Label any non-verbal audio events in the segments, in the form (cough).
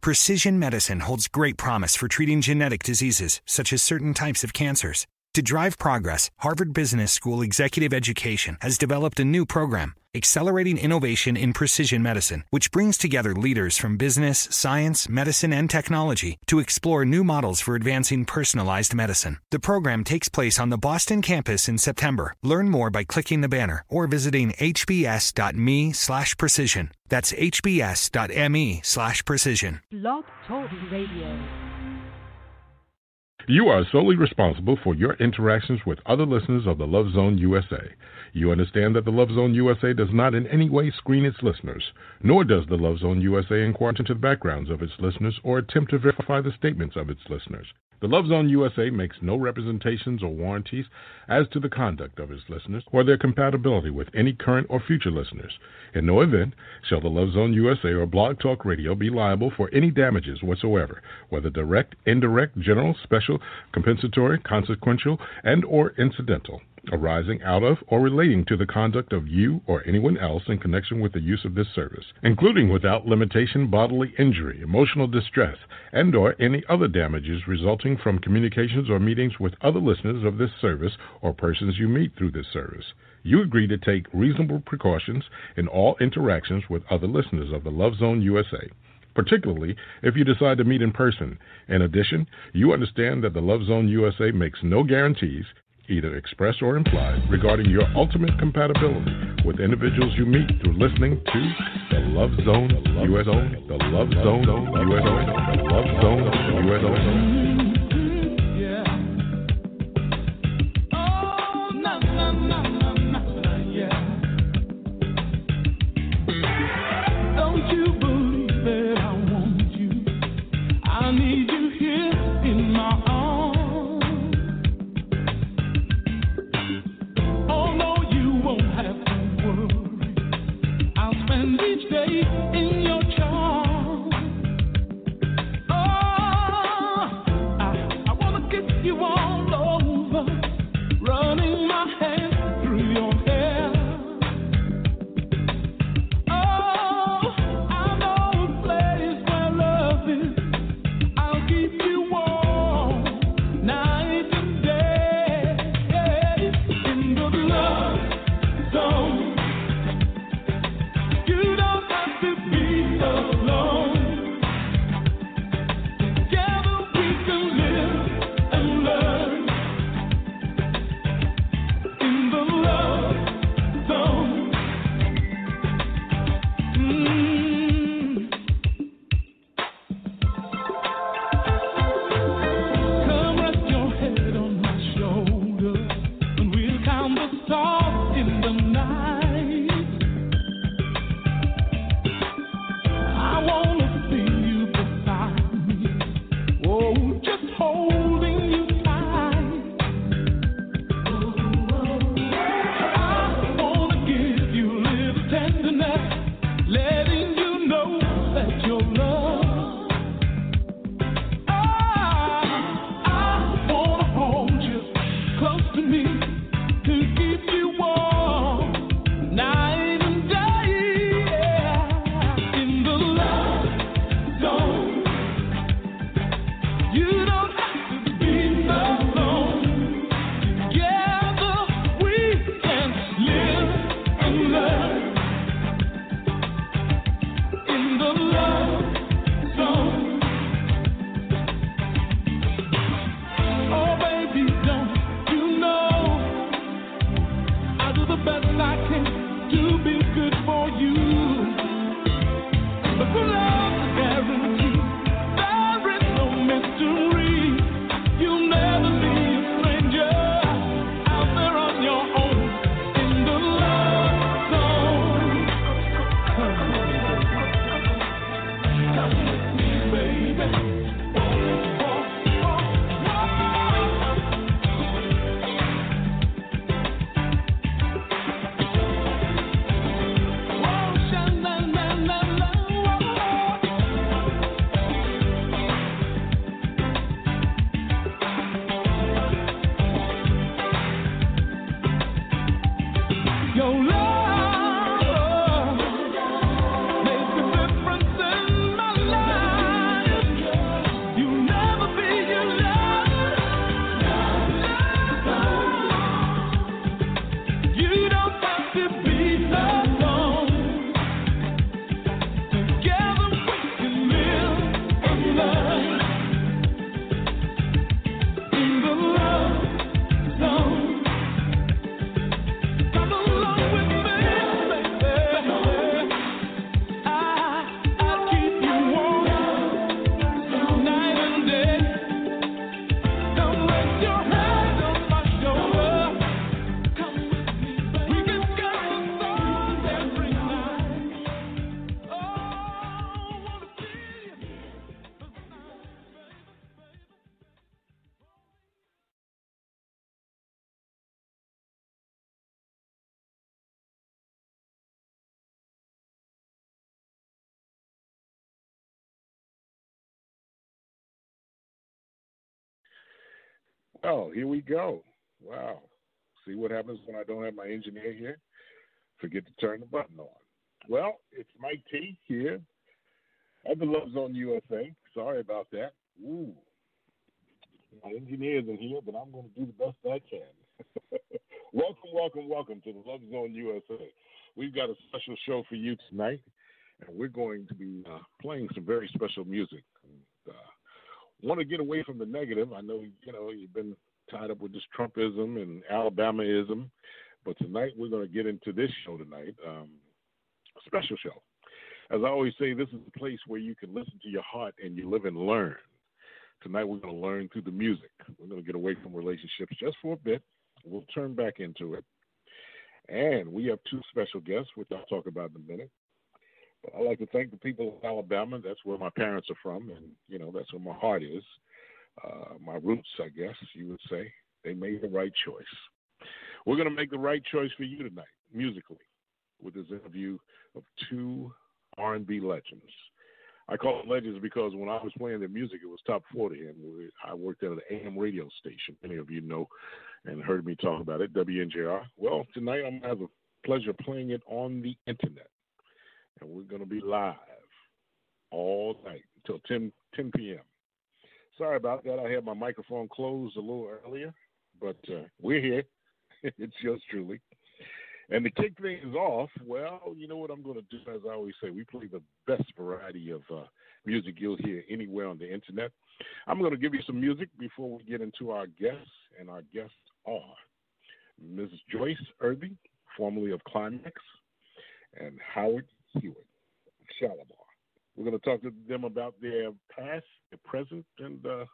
Precision medicine holds great promise for treating genetic diseases, such as certain types of cancers. To drive progress, Harvard Business School Executive Education has developed a new program, Accelerating Innovation in Precision Medicine, which brings together leaders from business, science, medicine, and technology to explore new models for advancing personalized medicine. The program takes place on the Boston campus in September. Learn more by clicking the banner or visiting hbs.me slash precision. That's hbs.me slash precision. Blog Talk Radio. You are solely responsible for your interactions with other listeners of the Love Zone USA. You understand that the Love Zone USA does not in any way screen its listeners, nor does the Love Zone USA inquire into the backgrounds of its listeners or attempt to verify the statements of its listeners. The Love Zone USA makes no representations or warranties as to the conduct of its listeners or their compatibility with any current or future listeners. In no event shall the Love Zone USA or Blog Talk Radio be liable for any damages whatsoever, whether direct, indirect, general, special, compensatory, consequential, and or incidental arising out of or relating to the conduct of you or anyone else in connection with the use of this service, including without limitation bodily injury, emotional distress, and or any other damages resulting from communications or meetings with other listeners of this service or persons you meet through this service. You agree to take reasonable precautions in all interactions with other listeners of the Love Zone USA particularly if you decide to meet in person. In addition, you understand that the Love Zone USA makes no guarantees, either express or implied, regarding your ultimate compatibility with individuals you meet through listening to the Love Zone USA, the Love Zone USA, the Love Zone USA. Oh, here we go. Wow. See what happens when I don't have my engineer here? Forget to turn the button on. Well, it's Mike T here at the Love Zone USA. Sorry about that. Ooh. My engineer isn't here, but I'm going to do the best I can. (laughs) welcome, welcome, welcome to the Love Zone USA. We've got a special show for you tonight, and we're going to be uh, playing some very special music. And, uh, want to get away from the negative. I know you know you've been tied up with this Trumpism and Alabamaism, but tonight we're going to get into this show tonight, um, special show. As I always say, this is a place where you can listen to your heart and you live and learn. Tonight we're going to learn through the music. We're going to get away from relationships just for a bit. We'll turn back into it. And we have two special guests, which I'll talk about in a minute. I'd like to thank the people of Alabama. That's where my parents are from, and you know that's where my heart is. Uh, my roots, I guess you would say. They made the right choice. We're going to make the right choice for you tonight, musically, with this interview of two R&B legends. I call them legends because when I was playing their music, it was top 40, and I worked at an AM radio station. Many of you know and heard me talk about it, WNJR. Well, tonight I'm going to have the pleasure of playing it on the internet and we're going to be live all night until 10, 10 p.m. Sorry about that. I had my microphone closed a little earlier, but uh, we're here. (laughs) it's yours truly. And to kick things off, well, you know what I'm going to do, as I always say, we play the best variety of uh, music you'll hear anywhere on the internet. I'm going to give you some music before we get into our guests, and our guests are Mrs. Joyce Irby, formerly of Klymaxx, and Howard Hewett, Shalamar. We're going to talk to them about their past, their present, and uh,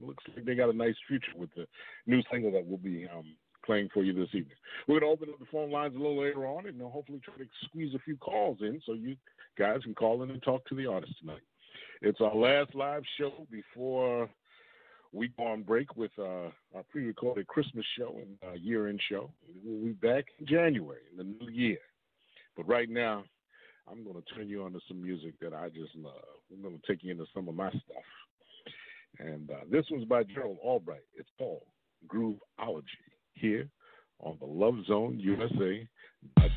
looks like they got a nice future with the new single that we'll be um, playing for you this evening. We're going to open up the phone lines a little later on and hopefully try to squeeze a few calls in so you guys can call in and talk to the artist tonight. It's our last live show before we go on break with uh, our pre-recorded Christmas show and uh, year-end show. We'll be back in January in the new year. But right now, I'm going to turn you on to some music that I just love. I'm going to take you into some of my stuff. And uh, this one's by Gerald Albright. It's called Grooveology here on the LoveZoneUSA.com. There's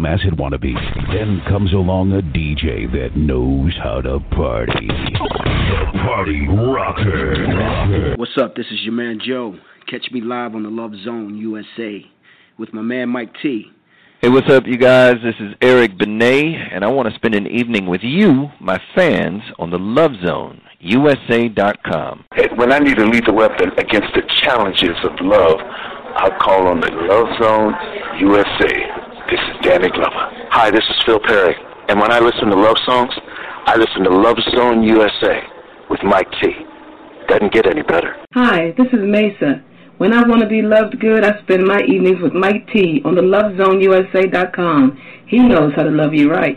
the occasional dumbass hit wannabe. Then comes along a DJ that knows how to party. The Party Rocker. What's up? This is your man Joe. Catch me live on the Love Zone USA with my man Mike T. Hey, what's up, you guys? This is Eric Benet, and I want to spend an evening with you, my fans, on the Love Zone, USA.com. When I need a lethal weapon against the challenges of love, I call on the Love Zone USA. This is Danny Glover. Hi, this is Phil Perry, and when I listen to love songs, I listen to Love Zone USA with Mike T. Doesn't get any better. Hi, this is Mesa. When I want to be loved good, I spend my evenings with Mike T on the LoveZoneUSA.com. He knows how to love you right.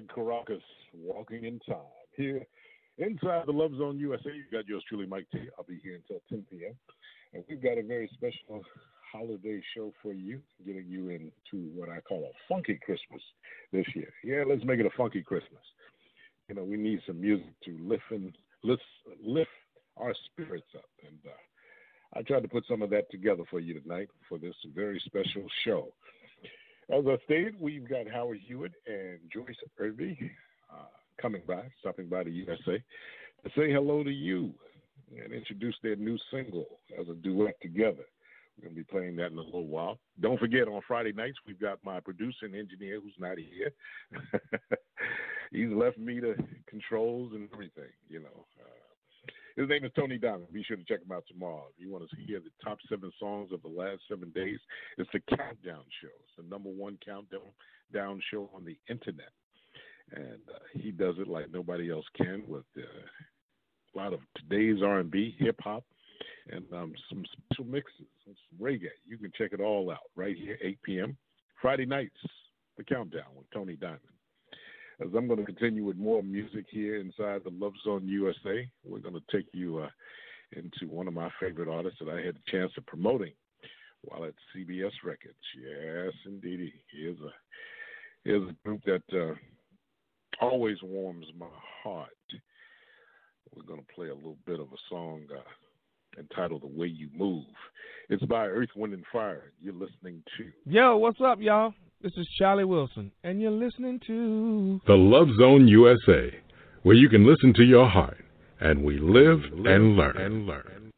Greg Karukas walking in time. Here inside the Love Zone USA, you got yours truly, Mike T. I'll be here until 10 p.m. And we've got a very special holiday show for you, getting you into what I call a funky Christmas this year. Yeah, let's make it a funky Christmas. You know, we need some music to lift and lift, lift our spirits up. And uh, I tried to put some of that together for you tonight for this very special show. As I stated, we've got Howard Hewett and Joyce Irby uh, coming by, stopping by the USA to say hello to you and introduce their new single as a duet together. We're going to be playing that in a little while. Don't forget, on Friday nights, we've got my producer and engineer who's not here. (laughs) He's left me the controls and everything, you know. Uh, his name is Tony Diamond. Be sure to check him out tomorrow. If you want to hear the top seven songs of the last seven days, it's the Countdown Show. It's the number one countdown down show on the internet. And uh, he does it like nobody else can with uh, a lot of today's R&B, hip hop, and um, some special mixes, some reggae. You can check it all out right here, 8 p.m. Friday nights, the countdown with Tony Diamond. As I'm going to continue with more music here inside the Love Zone USA, we're going to take you uh, into one of my favorite artists that I had the chance of promoting while at CBS Records. Yes, indeed, he is a he is a group that uh, always warms my heart. We're going to play a little bit of a song. Uh, entitled The Way You Move. It's by Earth, Wind, and Fire. You're listening to. Yo, what's up, y'all? This is Charlie Wilson, and you're listening to. The Love Zone USA, where you can listen to your heart, and we live, we live and learn. And learn.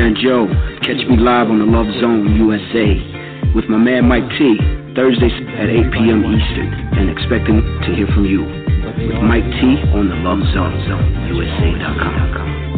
man Joe. Catch me live on the Love Zone USA with my man Mike T. Thursdays at 8 p.m. Eastern, and expecting to hear from you with Mike T on the Love Zone, USA.com.com.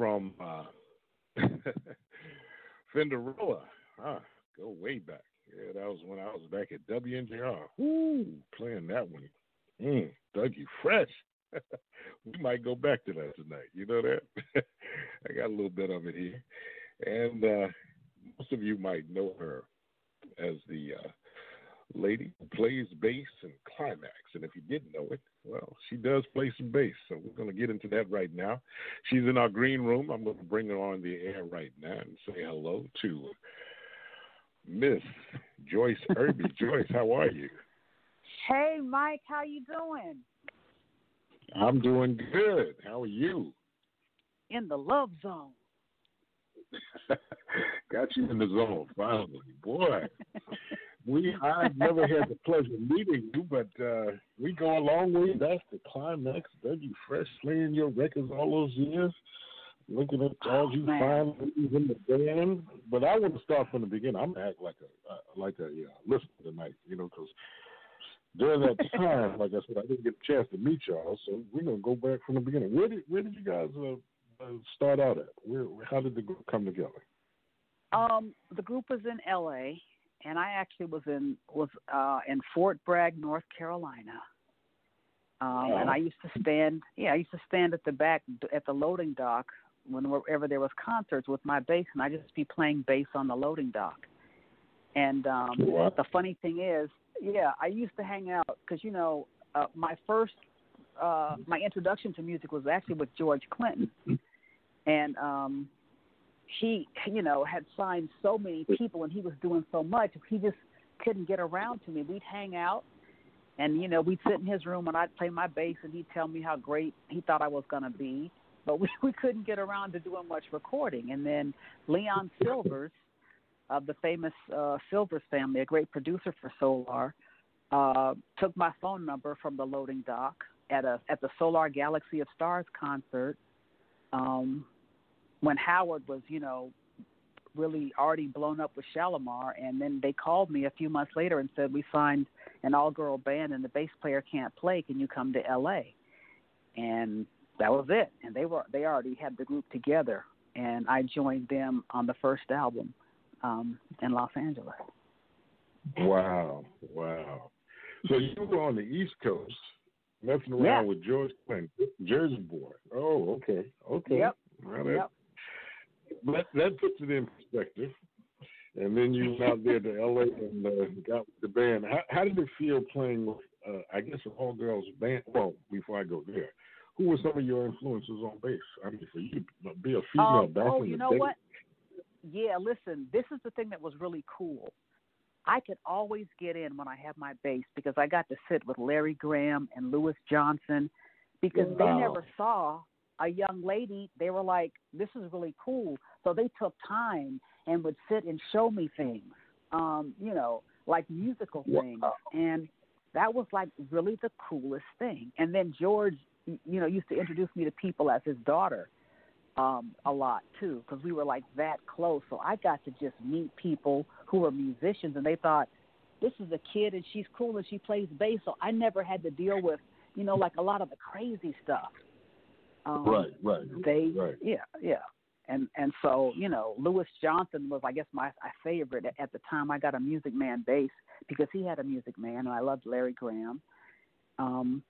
from uh, (laughs) Fenderella. Ah, go way back. Yeah, that was when I was back at WNJR. Woo, playing that one. Mm, Dougie Fresh. (laughs) we might go back to that tonight. You know that? (laughs) I got a little bit of it here. And uh, most of you might know her as the uh, lady who plays bass and Klymaxx. And if you didn't know it, well, she does play some bass. So we're going to get into that right now. She's in our green room. I'm going to bring her on the air right now and say hello to Miss Joyce Irby. (laughs) Joyce, how are you? Hey, Mike, how you doing? I'm doing good. How are you? In the love zone. (laughs) Got you in the zone finally, boy. (laughs) we I've never had the pleasure of meeting you, but uh, we go a long way. That's the Klymaxx. Dougie Fresh playing your records all those years, looking at all Oh, you man. find ladies in the band. But I want to start from the beginning. I'm gonna act like a uh, like a yeah, listener tonight, you know, because during that time, like I said, I didn't get a chance to meet y'all. So we're gonna go back from the beginning. Where did where did you guys uh, uh, start out at? Where how did the group come together? Um, the group was in L.A. and I actually was in was uh, in Fort Bragg, North Carolina. Um, and I used to stand, yeah, I used to stand at the back at the loading dock whenever there was concerts with my bass, and I just be playing bass on the loading dock. And um, What? the funny thing is, yeah, I used to hang out because you know uh, my first uh, my introduction to music was actually with George Clinton, and um, he you know had signed so many people and he was doing so much he just couldn't get around to me. We'd hang out and you know we'd sit in his room and i'd play my bass and he'd tell me how great he thought i was going to be. But we (laughs) we couldn't get around to doing much recording. And then Leon Sylvers of the famous uh Sylvers family a great producer for solar uh took my phone number from the loading dock at a at the solar galaxy of stars concert. Um when Howard was, you know, really already blown up with Shalamar, and then they called me a few months later and said we signed an all-girl band, and the bass player can't play. Can you come to L.A.? And that was it. And they were they already had the group together, and I joined them on the first album um, in Los Angeles. Wow, wow. So you were on the East Coast, messing around Yeah. with George Clinton, Jersey boy. Oh, okay, okay. Yep. Well, that, Yep. That that puts it in perspective. And then you went out there to LA and uh, got with the band. How, how did it feel playing with, uh, I guess, an all girls band? Well, before I go there, who were some of your influences on bass? I mean, for you to be a female Um, back oh, in you the know day. what? Yeah, listen, this is the thing that was really cool. I could always get in when I have my bass because I got to sit with Larry Graham and Louis Johnson because Wow. they never saw a young lady. They were like, "This is really cool," so they took time and would sit and show me things, um, you know, like musical things, and that was like really the coolest thing. And then George, you know, used to introduce me to people as his daughter um, a lot too, because we were like that close. So I got to just meet people who were musicians, and they thought this is a kid and she's cool and she plays bass. So I never had to deal with, you know, like a lot of the crazy stuff. Um, Right, right, They, right. yeah, yeah. And and so you know, Louis Johnson was, I guess, my, my favorite at, at the time. I got a Music Man bass because he had a Music Man, and I loved Larry Graham. Um,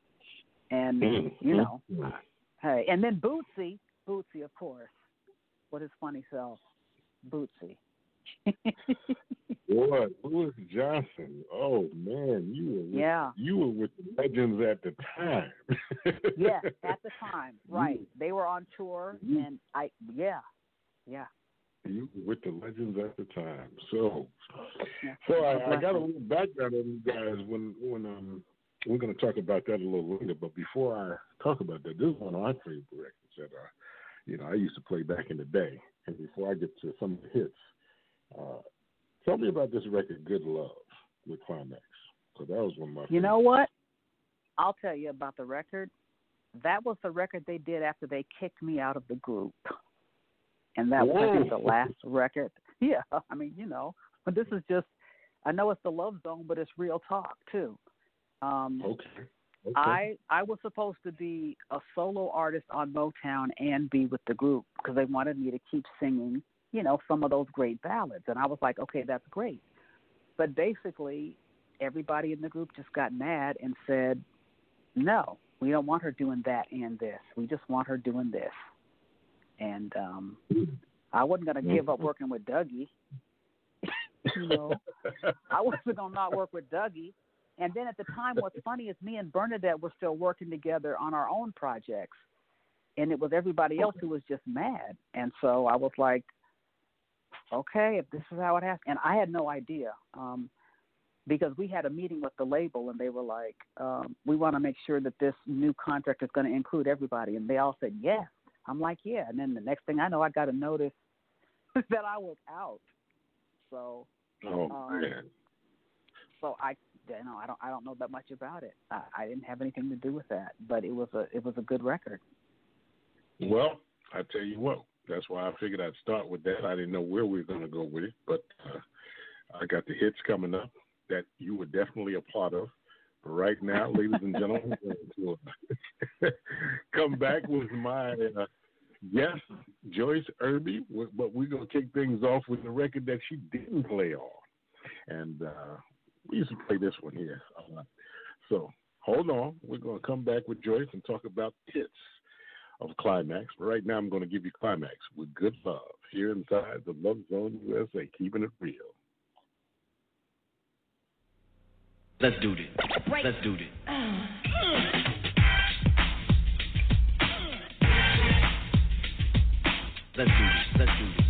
and Mm-hmm. you know, Hey, and then Bootsy, Bootsy, of course, with his funny self, Bootsy. Boy, Louis Johnson. Oh man, you were with, Yeah. you were with the legends at the time. (laughs) yes, at the time, right? They were on tour, You- and I, yeah, yeah. You were with the legends at the time. So, yeah. so I, I got a little background on you guys when when um we're going to talk about that a little later. But before I talk about that, this is one of my favorite records that uh you know I used to play back in the day. And before I get to some of the hits, uh, tell me about this record, "Good Love" with Klymaxx. So that was one of my. You know what? I'll tell you about the record. That was the record they did after they kicked me out of the group. And that was I think the last (laughs) record. Yeah, I mean, you know, but this is just I know it's the love zone, but it's real talk too. Um Okay. Okay. I I was supposed to be a solo artist on Motown and be with the group because they wanted me to keep singing, you know, some of those great ballads, and I was like, okay, that's great. But basically, everybody in the group just got mad and said, no, we don't want her doing that and this. We just want her doing this. And um I wasn't going to give up working with Dougie. (laughs) You know, I wasn't gonna not work with Dougie. And then at the time, what's funny is me and Bernadette were still working together on our own projects, and it was everybody else who was just mad. And so I was like, okay, if this is how it has, and I had no idea. Um, because we had a meeting with the label and they were like, um, we want to make sure that this new contract is going to include everybody. And they all said, yes. I'm like, yeah. And then the next thing I know, I got a notice (laughs) that I was out. So, Oh um, man. so I, you know, I don't, I don't know that much about it. I, I didn't have anything to do with that, but it was a, it was a good record. Well, I tell you what, that's why I figured I'd start with that. I didn't know where we were going to go with it, but uh, I got the hits coming up that you were definitely a part of. But right now, ladies and gentlemen, we're going to uh, come back with my uh, guest, Joyce Irby. But we're going to kick things off with the record that she didn't play on. And uh, we used to play this one here a lot. So hold on. We're going to come back with Joyce and talk about hits of Klymaxx. But right now, I'm going to give you Klymaxx with Good Love here inside the Love Zone USA, keeping it real. Let's do this. Let's do this. Let's do this. Let's do this.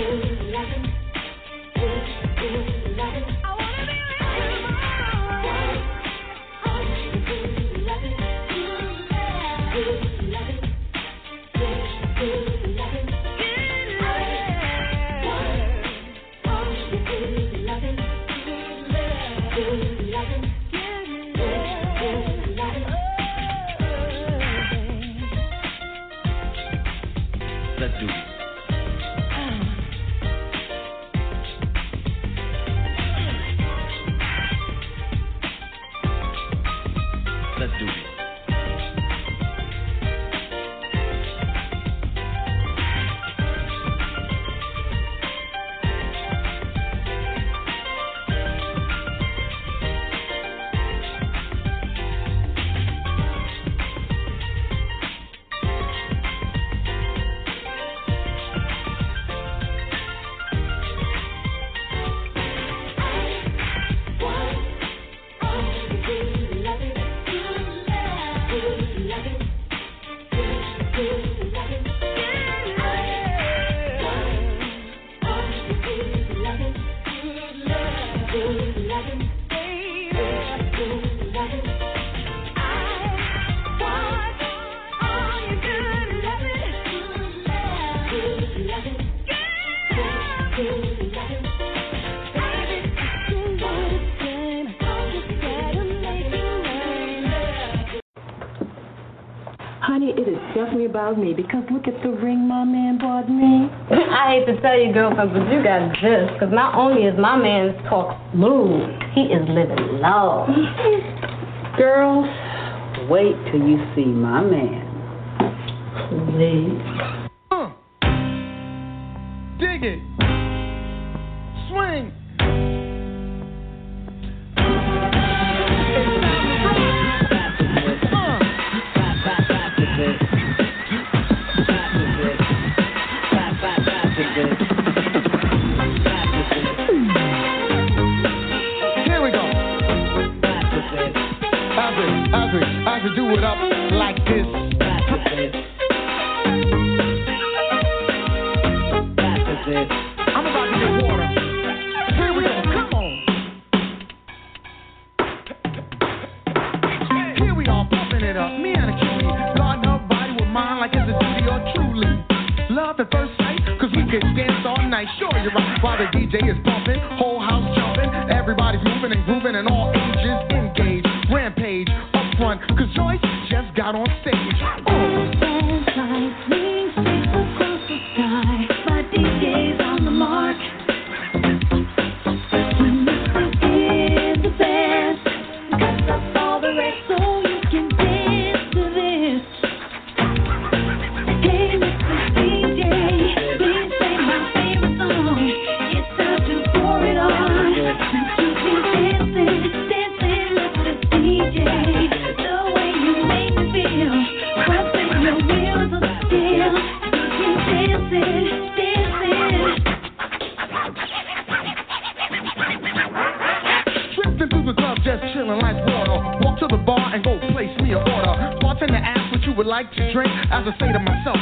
Love, about me because look at the ring my man bought me. (laughs) I hate to tell you, girlfriend, but you got this because not only is my man's talk smooth, he is living low. (laughs) Girls, wait till you see my man. Please.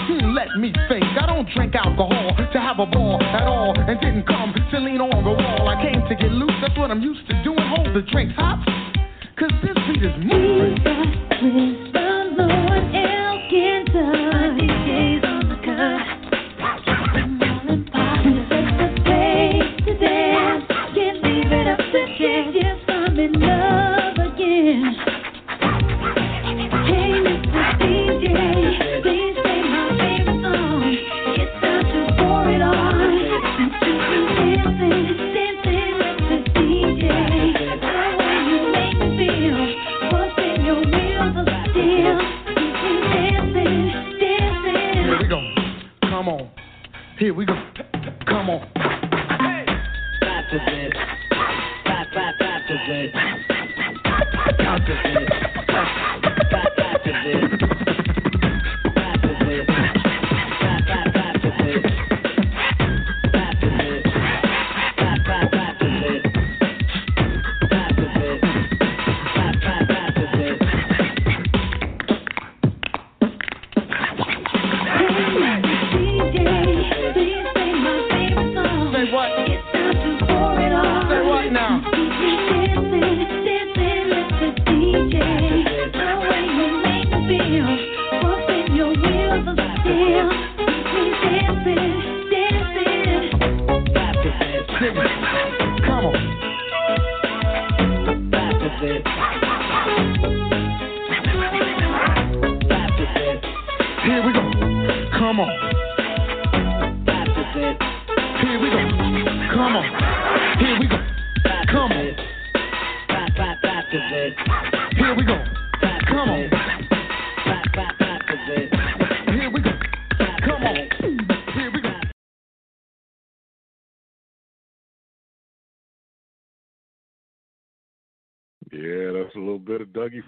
Hmm, let me think. I don't drink alcohol to have a ball at all, and didn't come to lean on the wall. I came to get loose. That's what I'm used to doing. Hold the drinks hot, cause this beat is moving.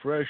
fresh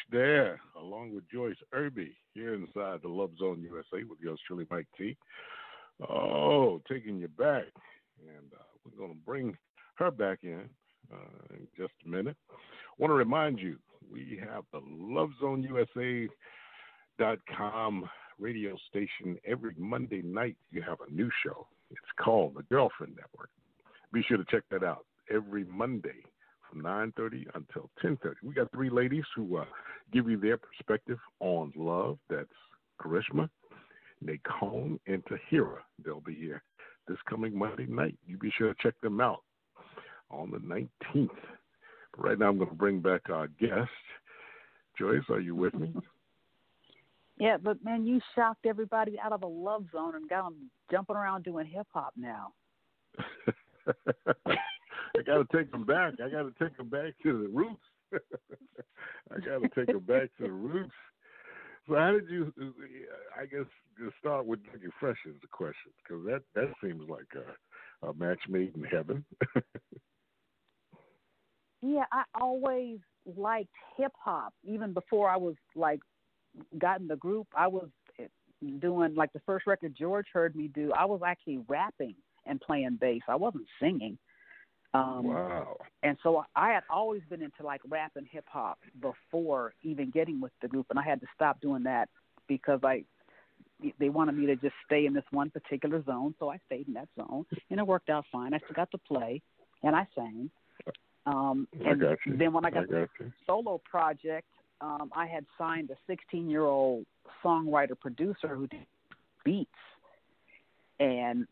love zone and got them jumping around doing hip hop now. (laughs) I got to take them back. I got to take them back to the roots. (laughs) I got to take them back to the roots. So how did you? I guess just start with Dougie Fresh is the question because that that seems like a, a match made in heaven. (laughs) Yeah, I always liked hip hop even before I was like got in the group. I was doing like the first record George heard me do. I was actually rapping and playing bass. I wasn't singing. Um, wow. And so I had always been into like rap and hip hop before even getting with the group, and I had to stop doing that because I they wanted me to just stay in this one particular zone. So I stayed in that zone, and it worked out fine. I still got to play, and I sang. Um, and got then when I got I the you. solo project, um, I had signed a 16 year old songwriter producer who did beats, and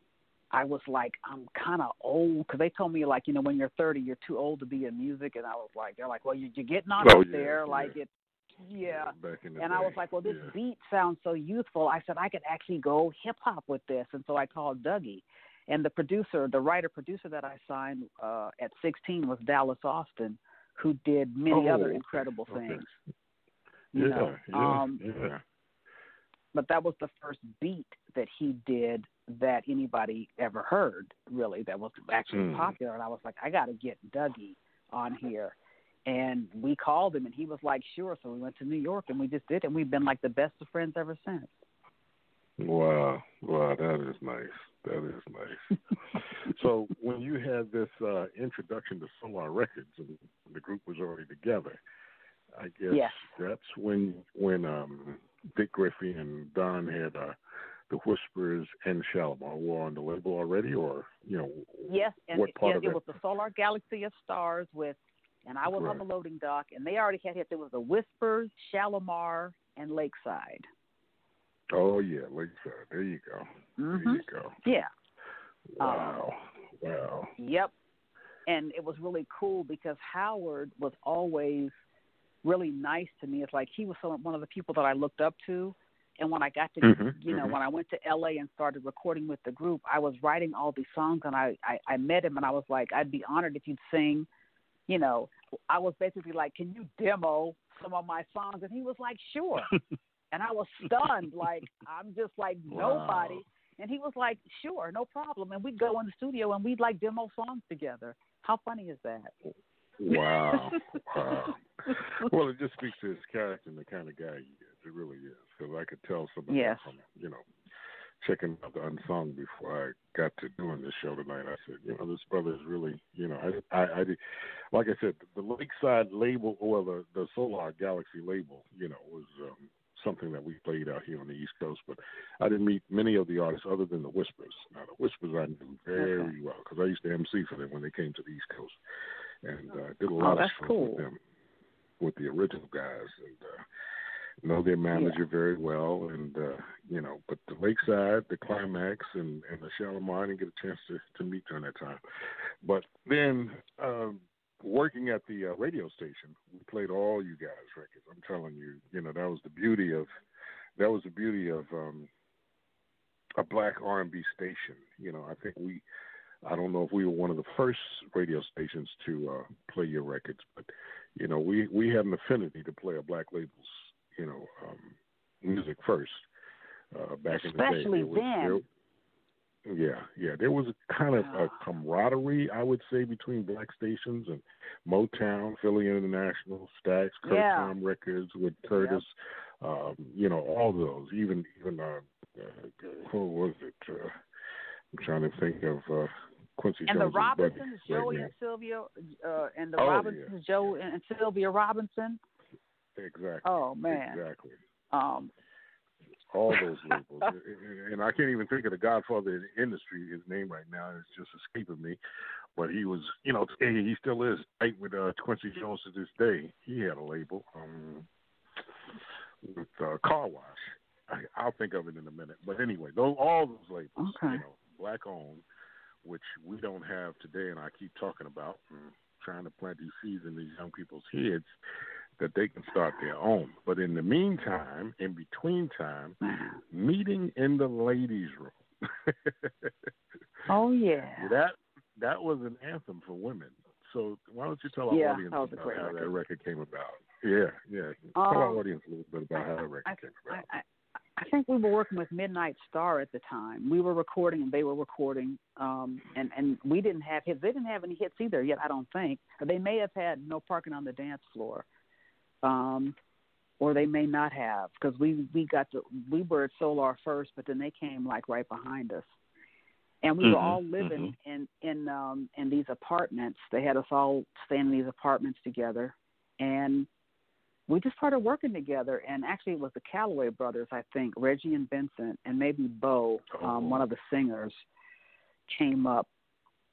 I was like, I'm kind of old because they told me like, you know, when you're 30, you're too old to be in music, and I was like, they're like, well, you, you're getting on Oh, up yeah, there, yeah. like it, yeah. Back in the And I was like, well, this Yeah. beat sounds so youthful. I said I could actually go hip hop with this, and so I called Dougie. And the producer, the writer producer that I signed uh, at 16 was Dallas Austin, who did many Oh, other incredible okay. things. You yeah, know, yeah, um, yeah. but that was the first beat that he did that anybody ever heard, really, that was actually Mm. popular. And I was like, I got to get Dougie on here. And we called him, and he was like, sure. So we went to New York, and we just did it. And we've been like the best of friends ever since. Wow, wow, that is nice. That is nice. so when you had this uh, introduction to Solar Records and the group was already together, I guess Yes. that's when when um, Dick Griffey and Don had uh, the Whispers and Shalamar were on the label already, or you know, Yes, and what it, part yeah, of it it? was the Solar Galaxy of Stars with, and I was on the loading dock, and they already had hits. There was the Whispers, Shalamar, and Lakeside. Oh yeah, Lakeside. There you go. There Mhm. you go. Yeah. Wow, wow. Yep. And it was really cool because Howard was always really nice to me. It's like he was some, one of the people that I looked up to. And when I got to, Mhm, you know, mhm. when I went to LA and started recording with the group, I was writing all these songs and I, I, I met him and I was like, I'd be honored if you'd sing, you know, I was basically like, can you demo some of my songs? And he was like, sure. (laughs) and I was stunned. Like, I'm just like (laughs) nobody. Wow. And he was like, sure, no problem. And we'd go in the studio and we'd like demo songs together. How funny is that? Wow. wow. (laughs) Well, it just speaks to his character and the kind of guy he is. It really is. Because I could tell some of Yes. from, you know, checking out the unsung before I got to doing this show tonight. I said, you know, this brother is really, you know, I, I, I did, like I said, the Lakeside label, or the the Solar Galaxy label, you know, was um, something that we played out here on the East Coast. But I didn't meet many of the artists other than the Whispers. Now, the Whispers I knew very Okay. well because I used to MC for them when they came to the East Coast, and uh, did a Oh, lot of that's shows cool. with them, with the original guys, and. Uh, know their manager very well, and uh, you know, but the Lakeside, the Klymaxx, and and the Shalamar, I didn't get a chance to to meet during that time. But then um, working at the uh, radio station, we played all you guys' records. I'm telling you, you know, that was the beauty of that was the beauty of um, a black R&B station. You know, I think we. I don't know if we were one of the first radio stations to uh, play your records, but you know, we we had an affinity to play a black label's you know um, music first uh, back in the day. Especially was- then. Yeah, yeah. There was a kind of a camaraderie, I would say, between black stations and Motown, Philly International, Stax, Kurt Yeah. Tom Records with Curtis. Um, you know, all those. Even even uh, uh, who was it? Uh, I'm trying to think of uh, Quincy And the Jones' buddy Robinsons, right Joey now. and Sylvia, uh, and the Oh, yeah. Robinsons, Joe and Sylvia Robinson. Exactly. Oh man. Exactly. Um, all those labels. and- I can't even think of the Godfather in the industry. His name right now is just escaping me. But he was, you know, he he still is tight with uh, Quincy Jones to this day. He had a label um, with uh, Car Wash. I, I'll think of it in a minute. But anyway, those all those labels, Okay. you know, black owned, which we don't have today, and I keep talking about, and trying to plant these seeds in these young people's heads that they can start their own. But in the meantime, in between time, meeting in the ladies' room. Oh yeah. (laughs) that that was an anthem for women. So why don't you tell our Yeah, audience about how record. that record came about? Yeah, yeah. tell our Um, audience a little bit about how that record came about. I, I, I think we were working with Midnight Star at the time. We were recording and they were recording, um, and and we didn't have hits. They didn't have any hits either yet. I don't think. They may have had No Parking on the Dance Floor, um, or they may not have because we we got to we were at Solar first, but then they came like right behind us. And we were Mhm, all living in in um in these apartments. They had us all staying in these apartments together, and we just started working together and actually it was the Calloway brothers, I think, Reggie and Vincent and maybe Bo, um, one of the singers, came up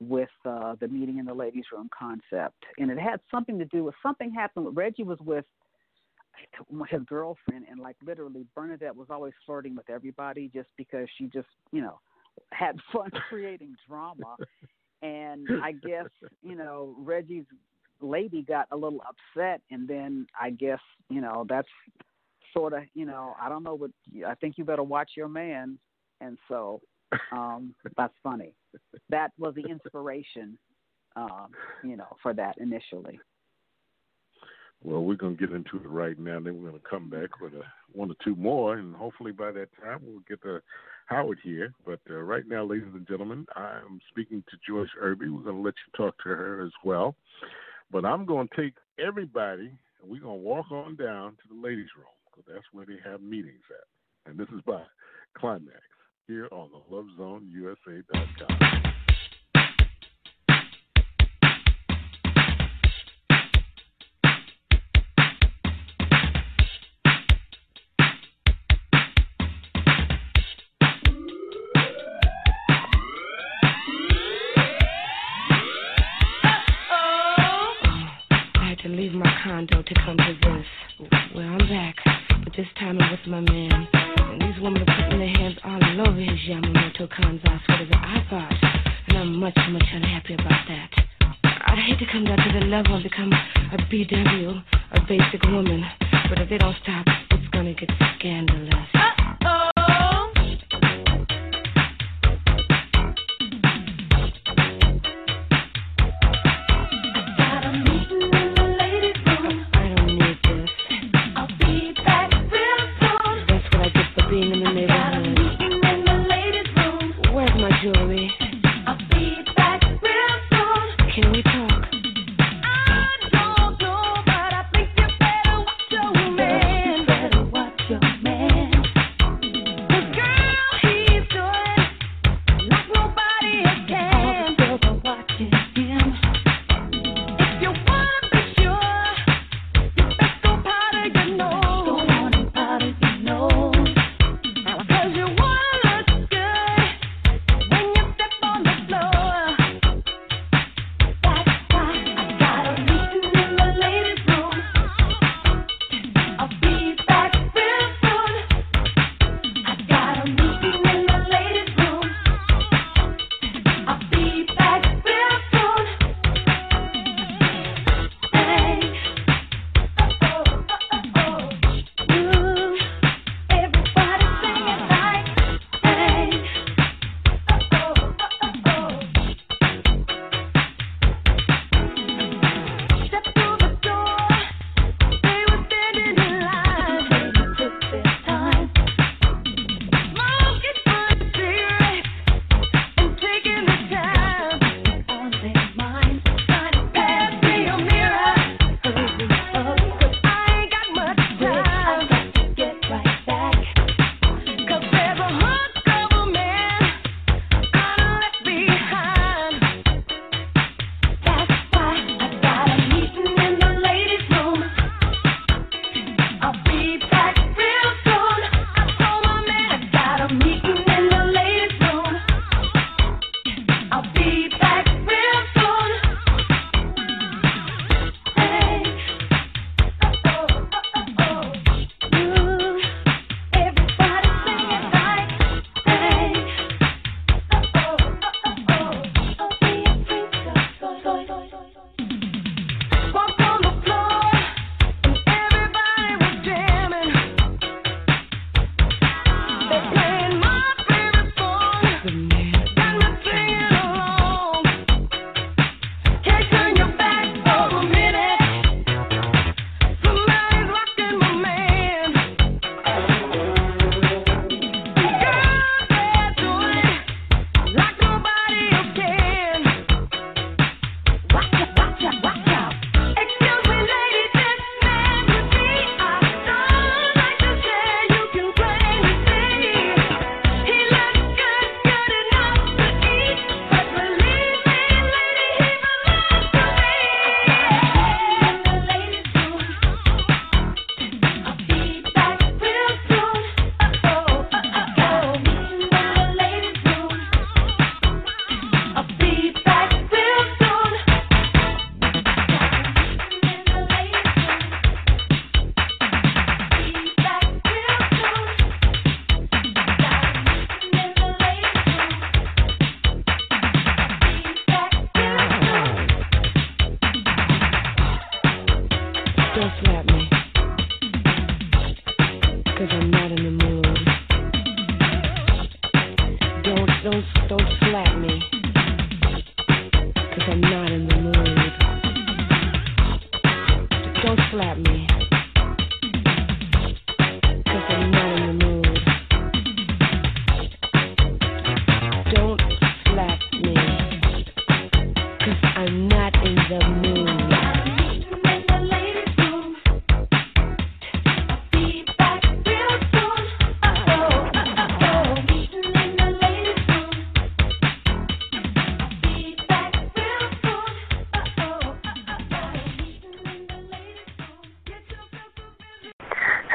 with uh the meeting in the ladies room concept. And it had something to do with something happened Reggie was with his girlfriend and like literally Bernadette was always flirting with everybody just because she just, you know, had fun (laughs) creating drama. And I guess, you know, Reggie's lady got a little upset and then I guess, you know, that's sort of, you know, I don't know what I think you better watch your man and so um that's funny. That was the inspiration um, you know, for that initially. Well, we're going to get into it right now. Then we're going to come back with a, one or two more, and hopefully by that time we'll get to Howard here. But uh, right now, ladies and gentlemen, I'm speaking to Joyce Irby. We're going to let you talk to her as well. But I'm going to take everybody, and we're going to walk on down to the ladies' room because that's where they have meetings at. And this is by Klymaxx here on the LoveZoneUSA.com. I had to leave my condo to come Yamamoto Kansas, whatever I thought. And I'm much, much unhappy about that. I'd hate to come down to the level and become a BW,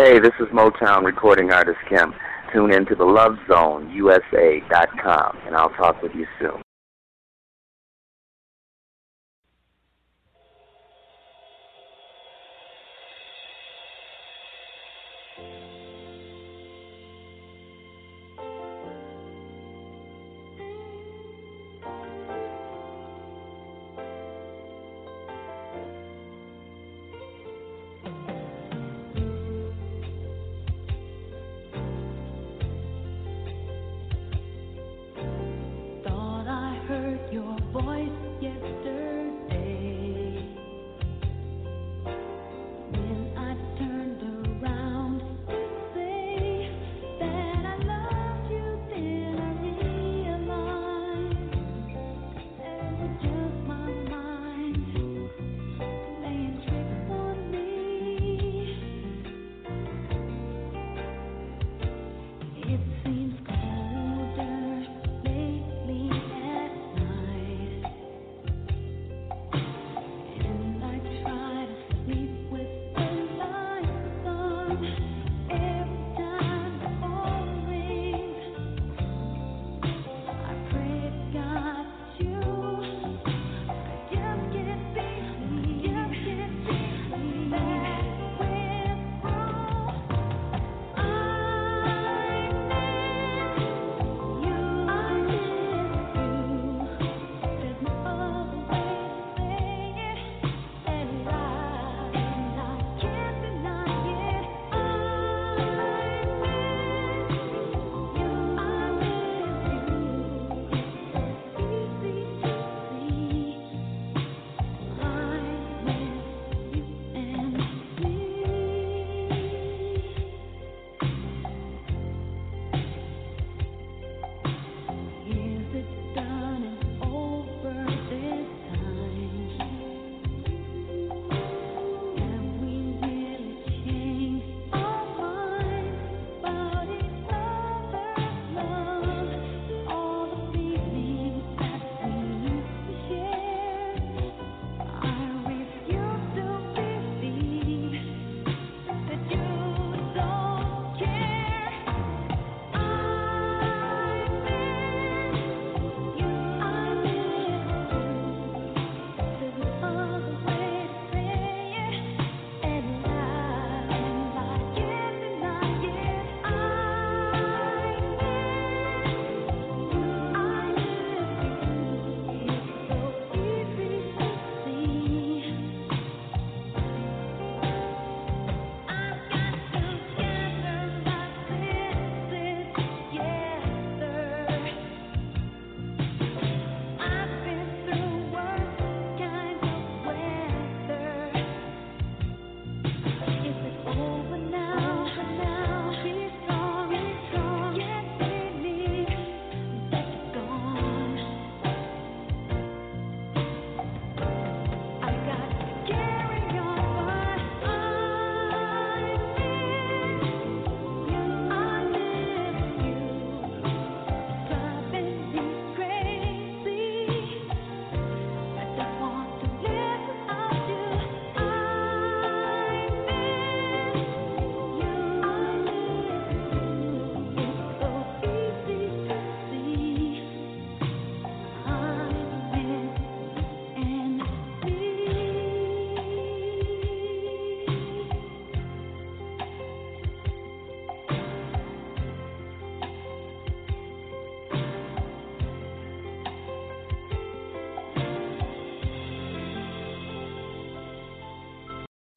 Hey, this is Motown recording artist Kim. Tune in to the Love Zone USA.com, and I'll talk with you soon.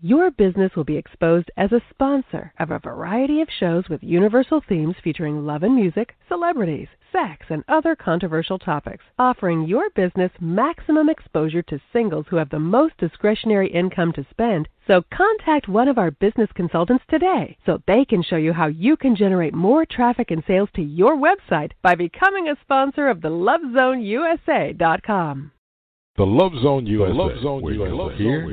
Your business will be exposed as a sponsor of a variety of shows with universal themes featuring love and music, celebrities, sex, and other controversial topics, offering your business maximum exposure to singles who have the most discretionary income to spend. So contact one of our business consultants today so they can show you how you can generate more traffic and sales to your website by becoming a sponsor of the LoveZoneUSA.com. The Love Zone USA. The Love Zone where USA. you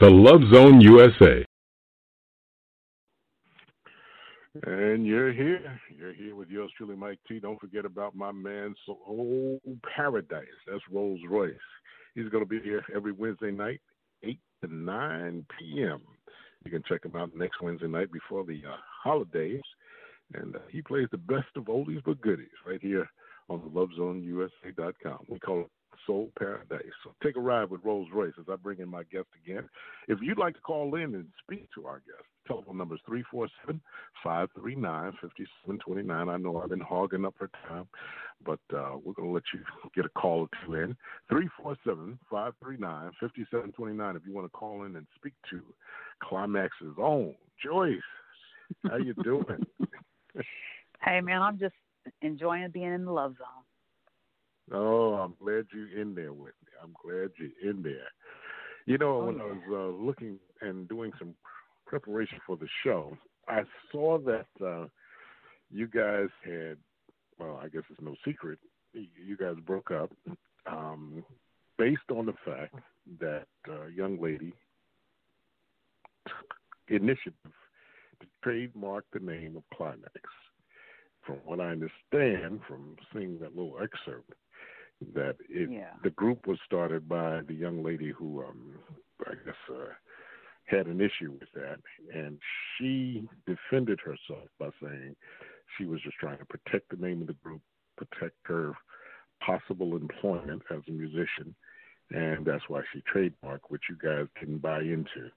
The Love Zone USA. And you're here. You're here with yours truly, Mike T. Don't forget about my man, Soul Paradise. That's Rolls Royce. He's going to be here every Wednesday night, 8 to 9 p.m. You can check him out next Wednesday night before the uh, holidays. And uh, he plays the best of oldies but goodies right here on the LoveZoneUSA.com. We call it Soul Paradise. So take a ride with Rolls Royce as I bring in my guest again. If you'd like to call in and speak to our guest, telephone number is 347 539 5729. I know I've been hogging up her time, but uh, we're going to let you get a call or two in. 347 539 5729 if you want to call in and speak to Klymaxx's own Joyce. How you doing? (laughs) Hey man, I'm just enjoying being in the love zone. Oh, I'm glad you're in there with me. I'm glad you're in there. You know, Oh, when I was uh, looking and doing some preparation for the show, I saw that uh, you guys had, well, I guess it's no secret, you guys broke up um, based on the fact that uh, a young lady took initiative to trademark the name of Klymaxx. From what I understand from seeing that little excerpt, that it Yeah. the group was started by the young lady who um I guess uh, had an issue with that and she defended herself by saying she was just trying to protect the name of the group, protect her possible employment as a musician and that's why she trademarked which you guys didn't buy into.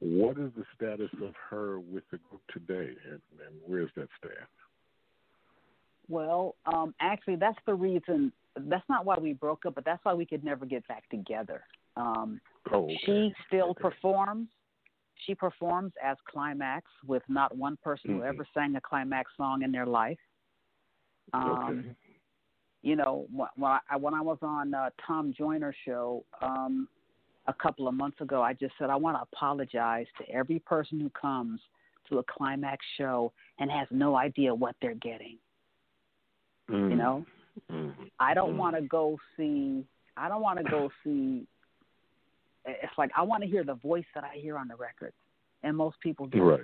What is the status of her with the group today and, and where's that stand? Well, um, actually, that's the reason. That's not why we broke up, but that's why we could never get back together. Um, Oh, okay. She still performs. She performs as Klymaxx with not one person who Mhm. ever sang a Klymaxx song in their life. Um, Okay. You know, when I, when I was on uh, Tom Joyner's show um, a couple of months ago, I just said I want to apologize to every person who comes to a Klymaxx show and has no idea what they're getting. You know, Mm-hmm. I don't want to go see. I don't want to go see. It's like I want to hear the voice that I hear on the record, and most people do. Right.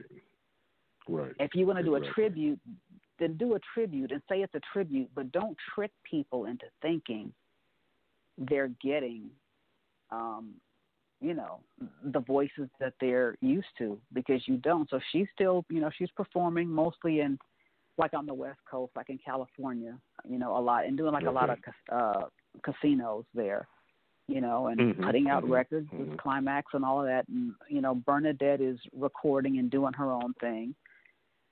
Right. If you want to do a Exactly. tribute, then do a tribute and say it's a tribute, but don't trick people into thinking they're getting, um, you know, the voices that they're used to because you don't. So she's still, you know, she's performing mostly in, like on the West Coast, like in California, you know, a lot and doing like a lot of Okay. cas- uh, casinos there, you know, and Mhm, putting out mhm, records mhm. with Klymaxx and all of that. And you know, Bernadette is recording and doing her own thing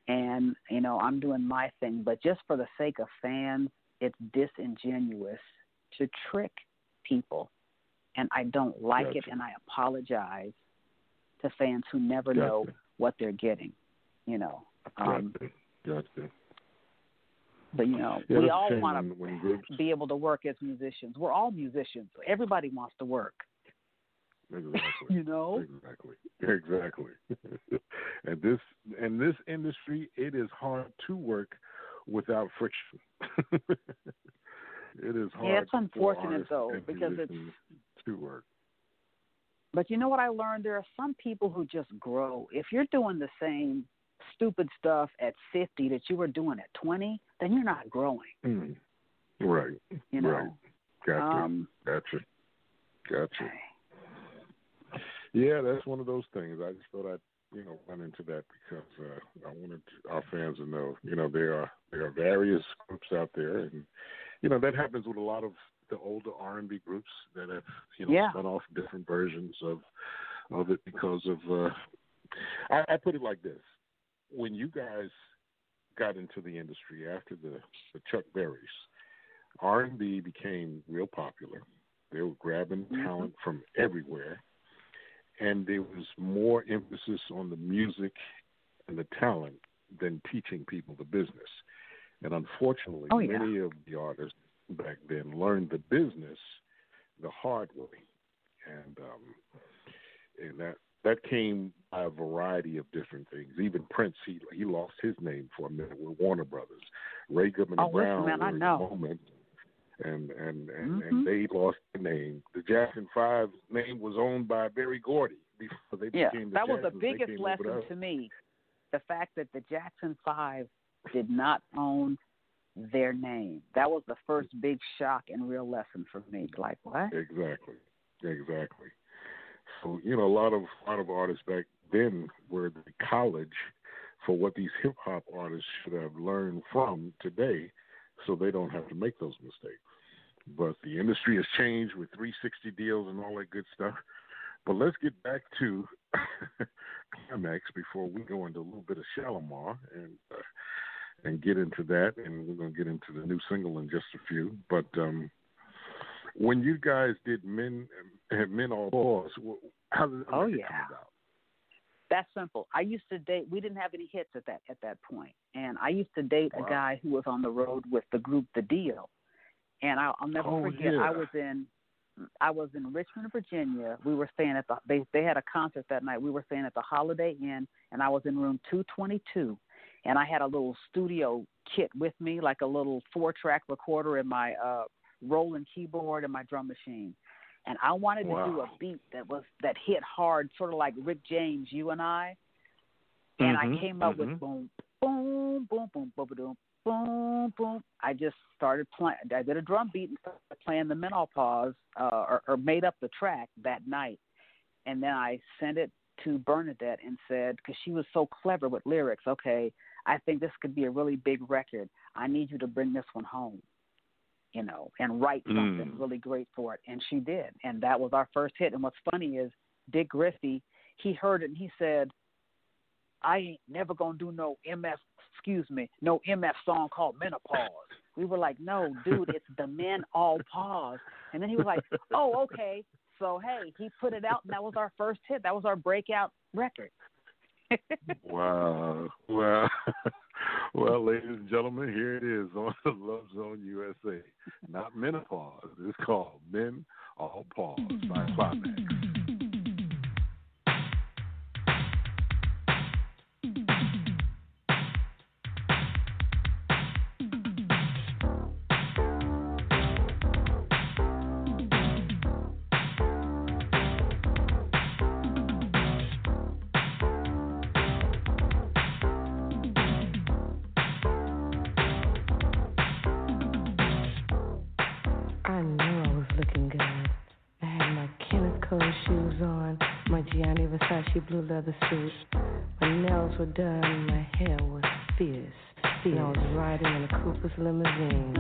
and you know i'm doing my thing but just for the sake of fans it's disingenuous to trick people, and I don't like it, and I apologize to fans who never know what they're getting. You know, um, Gotcha. Gotcha. but you know, Yeah, we all want when, when groups to be able to work as musicians. We're all musicians. Everybody wants to work. exactly. (laughs) You know, Exactly. Exactly. (laughs) and this and this industry, it is hard to work without friction. (laughs) it is hard. Yeah, it's unfortunate, though, because it's- to work. But you know what I learned? There are some people who just grow. If you're doing the same stupid stuff at 50 that you were doing at 20, then you're not growing. Mm. Right. You know. Right. Gotcha. Um, gotcha. Gotcha. Yeah, that's one of those things. I just thought I'd you know run into that because uh, I wanted our fans to know you know there are there are various groups out there, and you know that happens with a lot of the older R and B groups that have you know Yeah. spun off different versions of of it because of. uh I, I put it like this: when you guys got into the industry after the the Chuck Berrys, R and B became real popular. They were grabbing Mm-hmm. talent from everywhere, and there was more emphasis on the music and the talent than teaching people the business. And unfortunately, Oh, yeah. many of the artists back then learned the business the hard way, and um, and that that came by a variety of different things. Even Prince, he he lost his name for a minute with Warner Brothers. Ray Goodman Oh, Brown man, I know. moment, and and and, Mhm. and they lost their name. The Jackson Five name was owned by Berry Gordy before they yeah, became the that was the biggest lesson to me. The fact that the Jackson Five did not own their name. That was the first big shock and real lesson for me. Like, what? Exactly, exactly. So you know, a lot of a lot of artists back then were the college for what these hip hop artists should have learned from today, so they don't have to make those mistakes. But the industry has changed with 360 deals and all that good stuff. But let's get back to (laughs) Klymaxx before we go into a little bit of Shalamar and uh, and get into that, and we're gonna get into the new single in just a few. But um, when you guys did men men all wh- how did that Oh, yeah. come about? That's simple. I used to date. We didn't have any hits at that at that point, and I used to date Wow. a guy who was on the road with the group The Deele, and I'll, I'll never Oh, forget. yeah. I was in I was in Richmond, Virginia. We were staying at the they they had a concert that night. We were staying at the Holiday Inn, and I was in room two twenty two, and I had a little studio kit with me, like a little four track recorder and my uh rolling keyboard and my drum machine. And I wanted to do a beat that was that hit hard, sort of like Rick James, you and I. And Mhm, I came up mhm. with boom, boom, boom, boom, boom, boom, boom, boom. I just started playing. I did a drum beat and started playing the menopause, uh, or, or made up the track that night. And then I sent it to Bernadette and said, because she was so clever with lyrics. Okay, I think this could be a really big record. I need you to bring this one home, you know, and write something Mm. really great for it. And she did, and that was our first hit. And what's funny is Dick Griffey, he heard it and he said, I ain't never gonna do no MF, excuse me, no MF song called Menopause. We were like, no, dude, it's the men all pause. And then he was like, oh, okay. So hey, he put it out, and that was our first hit. That was our breakout record. (laughs) Wow. Well, (laughs) well, ladies and gentlemen, here it is on the (laughs) Love Zone USA. Not menopause. It's called Men All Pause by Klymaxx. Leather suit. My nails were done, my hair was fierce. See, I was riding in a Cooper's limousine.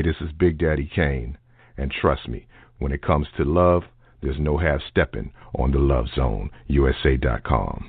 Hey, this is Big Daddy Kane. And trust me, when it comes to love, there's no half stepping on the Love Zone, USA.com.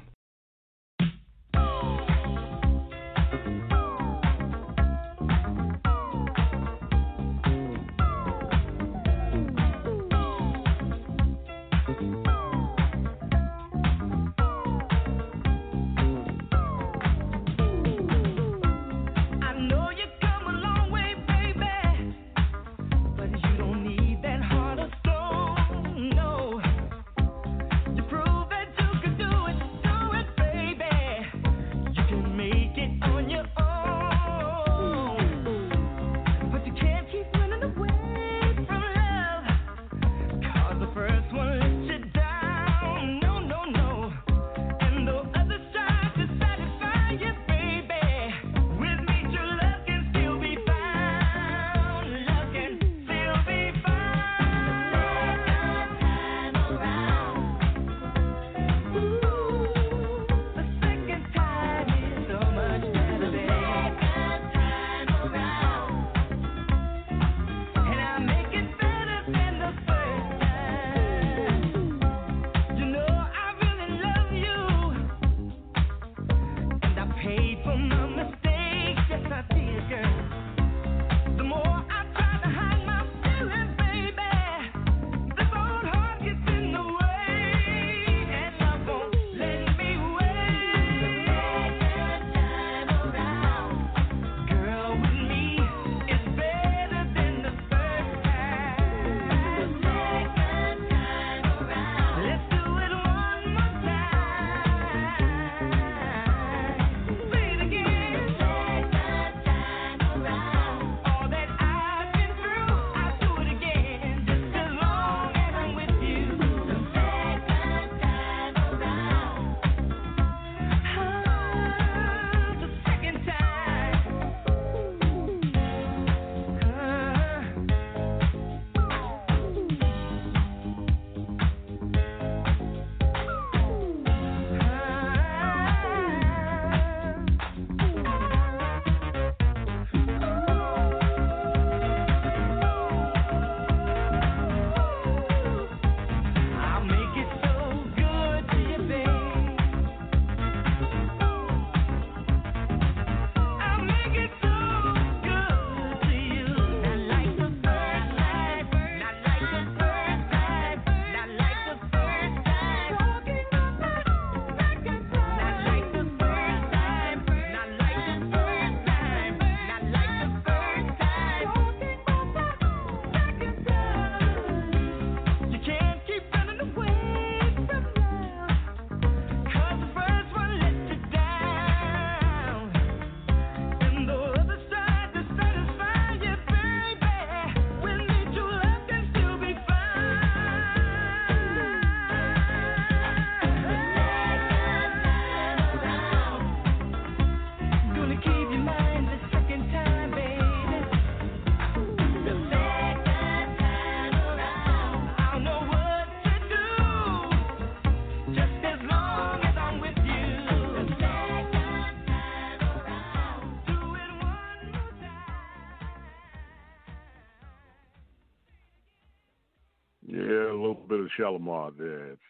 Shalamar there. It's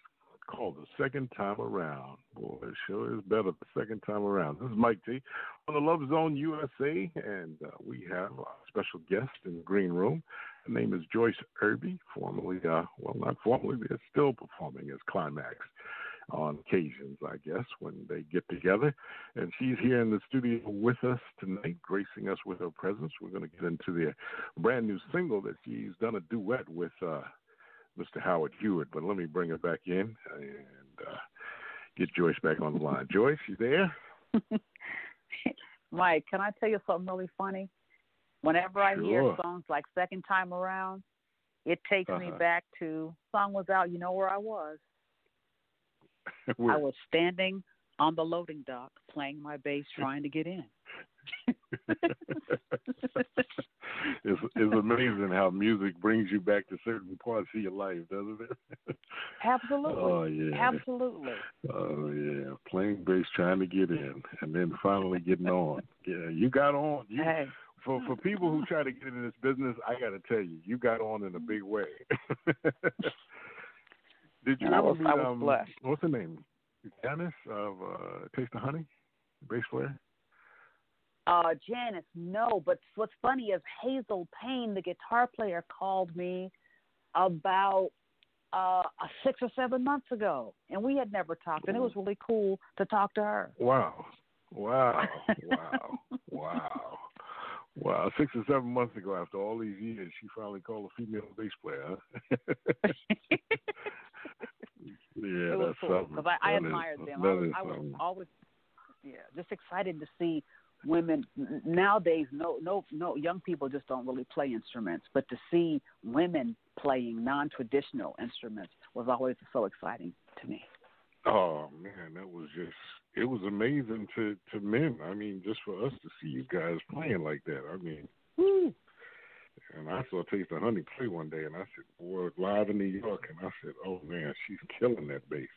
called The Second Time Around. Boy, it sure is better the second time around. This is Mike T on the Love Zone USA, and uh, we have a special guest in the green room. Her name is Joyce Irby, formerly, uh, well, not formerly, but still performing as Klymaxx on occasions, I guess, when they get together. And she's here in the studio with us tonight, gracing us with her presence. We're going to get into the brand new single that she's done a duet with uh, Mr. Howard Hewett. But let me bring her back in and uh, get Joyce back on the line. Joyce, you there? (laughs) Mike, can I tell you something really funny? Whenever I hear songs like Second Time Around, it takes me Uh-huh. back to song was out, you know where I was. (laughs) I was standing on the loading dock playing my bass trying to get in. (laughs) it's, amazing how music brings you back to certain parts of your life, doesn't it? (laughs) Absolutely. Oh yeah. Absolutely. Oh yeah, playing bass, trying to get in, and then finally getting on. (laughs) Yeah, you got on. You, Hey. For for people who try to get into this business, I got to tell you, you got on in a big way. (laughs) Did you And I ever was- meet I was um, blessed. what's her name? Janice of uh, Taste of Honey, bass player. Uh, Janice, no. But what's funny is Hazel Payne, the guitar player, called me about uh six or seven months ago, and we had never talked, and it was really cool to talk to her. Wow. Wow. (laughs) Wow. wow. Wow. Six or seven months ago, after all these years, she finally called a female bass player, huh? (laughs) yeah, that's cool something. because I, I That is- admired them. I was, I was always, yeah, just excited to see women nowadays. No, no, no. Young people just don't really play instruments, but to see women playing non-traditional instruments was always so exciting to me. Oh man, that was just it was amazing to to men. I mean, just for us to see you guys playing like that. I mean, woo. And I saw Taste of Honey play one day, and I said, "Boy, live in New York." And I said, "Oh man, she's killing that bass.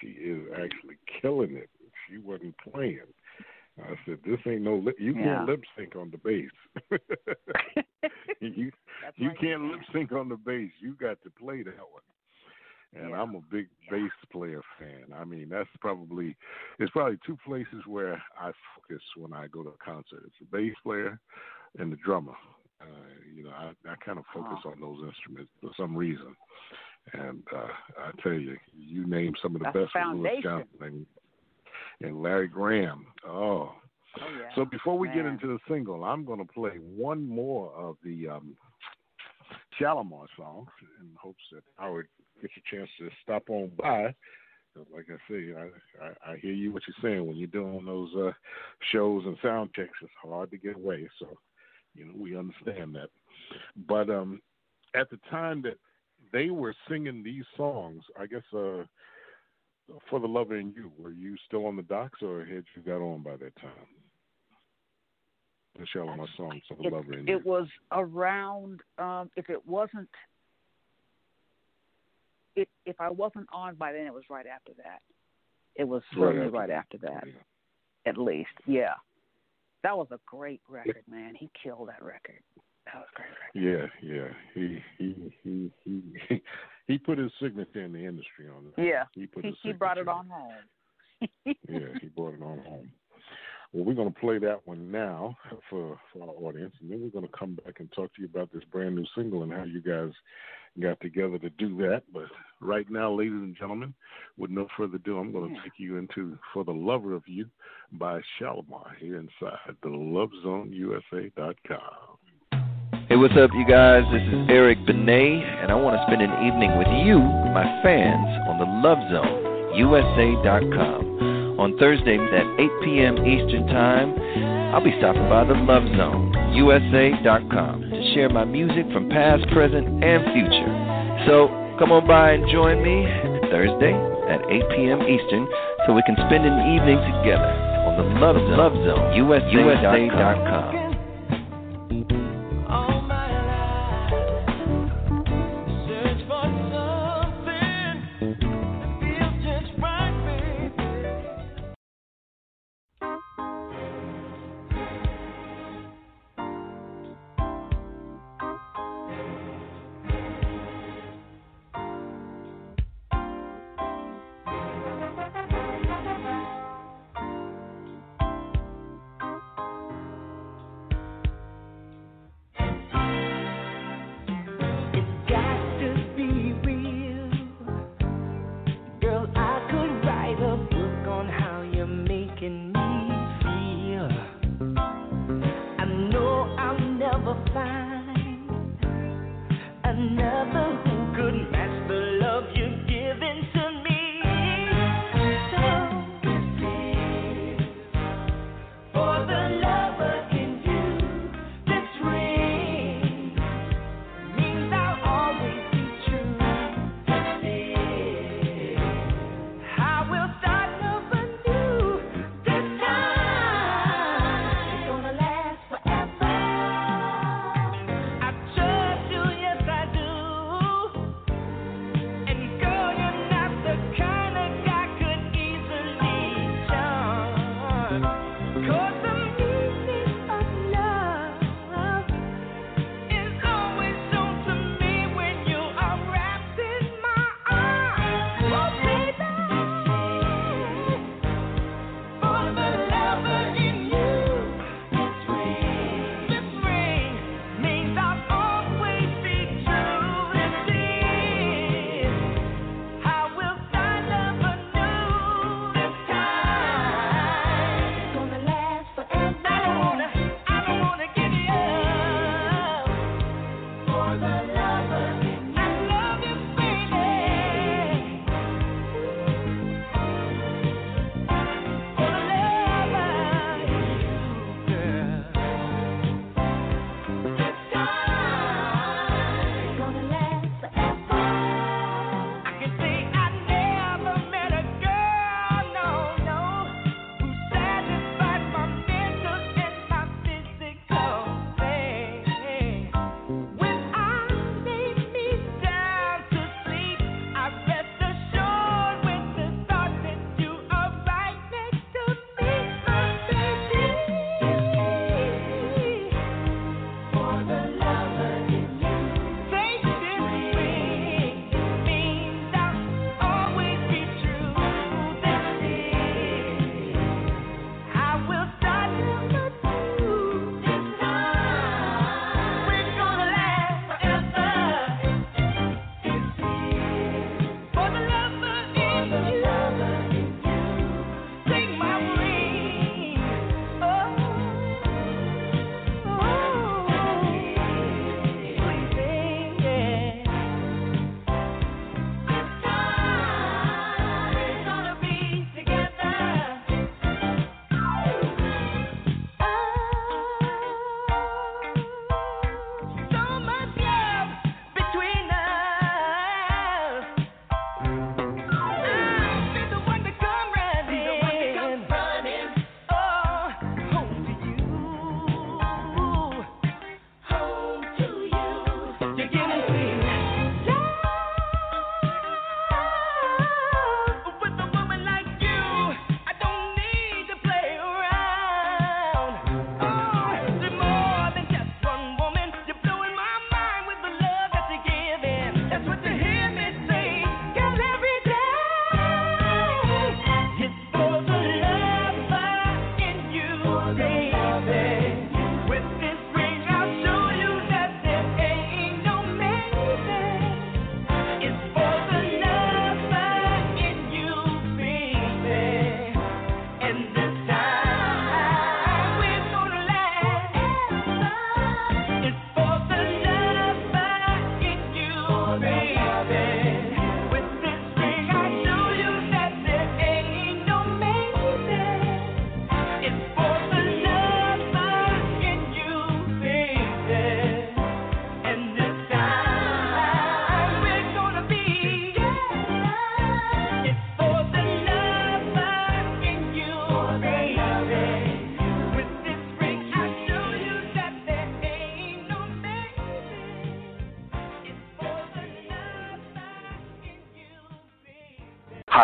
She is actually killing it. She wasn't playing." I said, "This ain't no lip. You Yeah. can't lip sync on the bass. (laughs) you you (laughs) can't lip sync on the bass. You got to play that one." And I'm a big bass player fan. I mean, that's probably it's probably two places where I focus when I go to a concert. It's the bass player and the drummer. Uh, you know, I, I kind of focus on those instruments for some reason. And uh, I tell you, you name some of the That's best Louis foundation. Johnson and, Larry Graham. Oh. Oh yeah. So before we get into the single, I'm going to play one more of the um, Shalamar songs in hopes that Howard gets a chance to stop on by. Like I say, I, I, I hear you what you're saying when you're doing those uh, shows and sound checks. It's hard to get away, so you know we understand that. But um, at the time that they were singing these songs, I guess uh, for the lover in you, were you still on the docks or had you got on by that time? The Shalamar songs for the it, lover in you. it was around um if it wasn't it if I wasn't on by then it was right after that. It was Right certainly after right after that. At least. Yeah. That was a great record, man. He killed that record. That was great record. Yeah, yeah. He he he he (laughs) he put his signature in the industry on that. Yeah. He put He, he brought it on home. (laughs) yeah, he brought it on home. Well, we're going to play that one now for, for our audience, and then we're going to come back and talk to you about this brand new single and how you guys got together to do that. But right now, ladies and gentlemen, with no further ado, I'm going to hmm. take you into For the Lover of You by Shalamar here inside the LoveZoneUSA.com. Hey, what's up, you guys? This is Eric Benet, and I want to spend an evening with you, my fans, on the Love Zone, USA.com. On Thursday at 8 p.m. Eastern Time, I'll be stopping by the Love Zone, USA.com, to share my music from past, present, and future. So come on by and join me Thursday at 8 p.m. Eastern so we can spend an evening together on the Love Zone, Love Zone USA.com.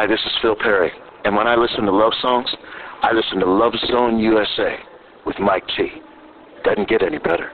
Hi, this is Phil Perry, and when I listen to love songs, I listen to Love Zone USA with Mike T. Doesn't get any better.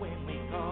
When we call.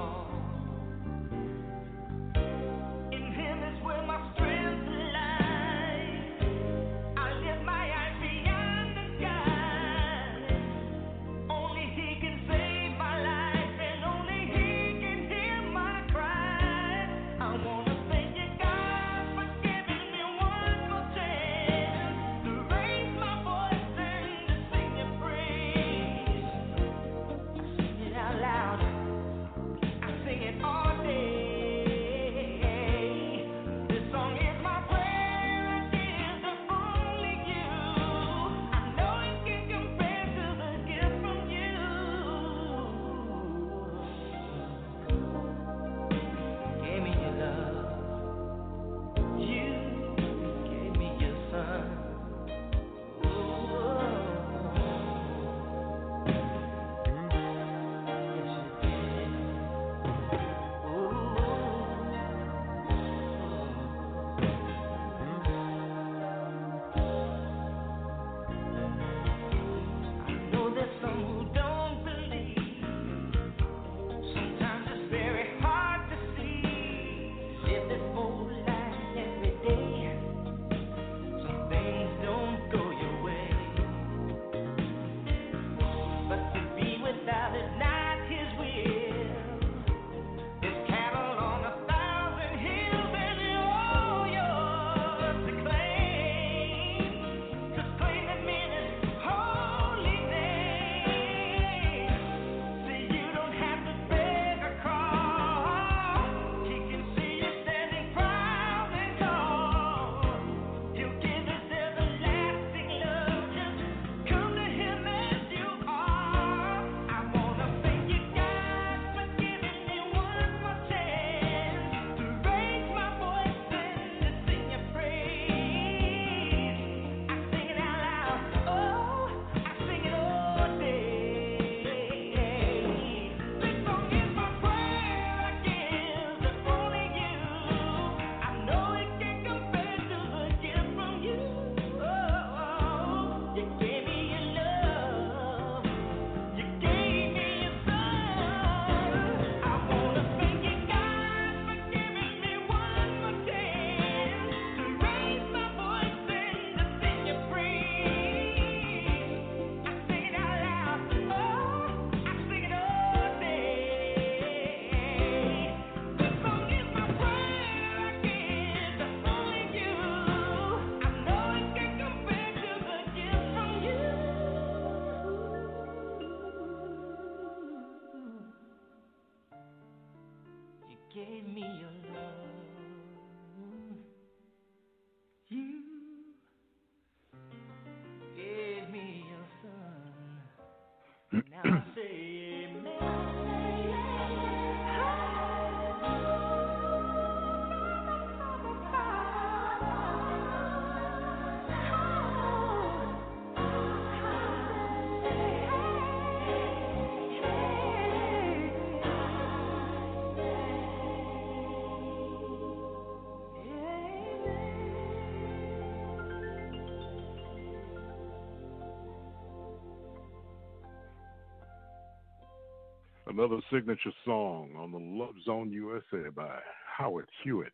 Another signature song on the Love Zone USA by Howard Hewett.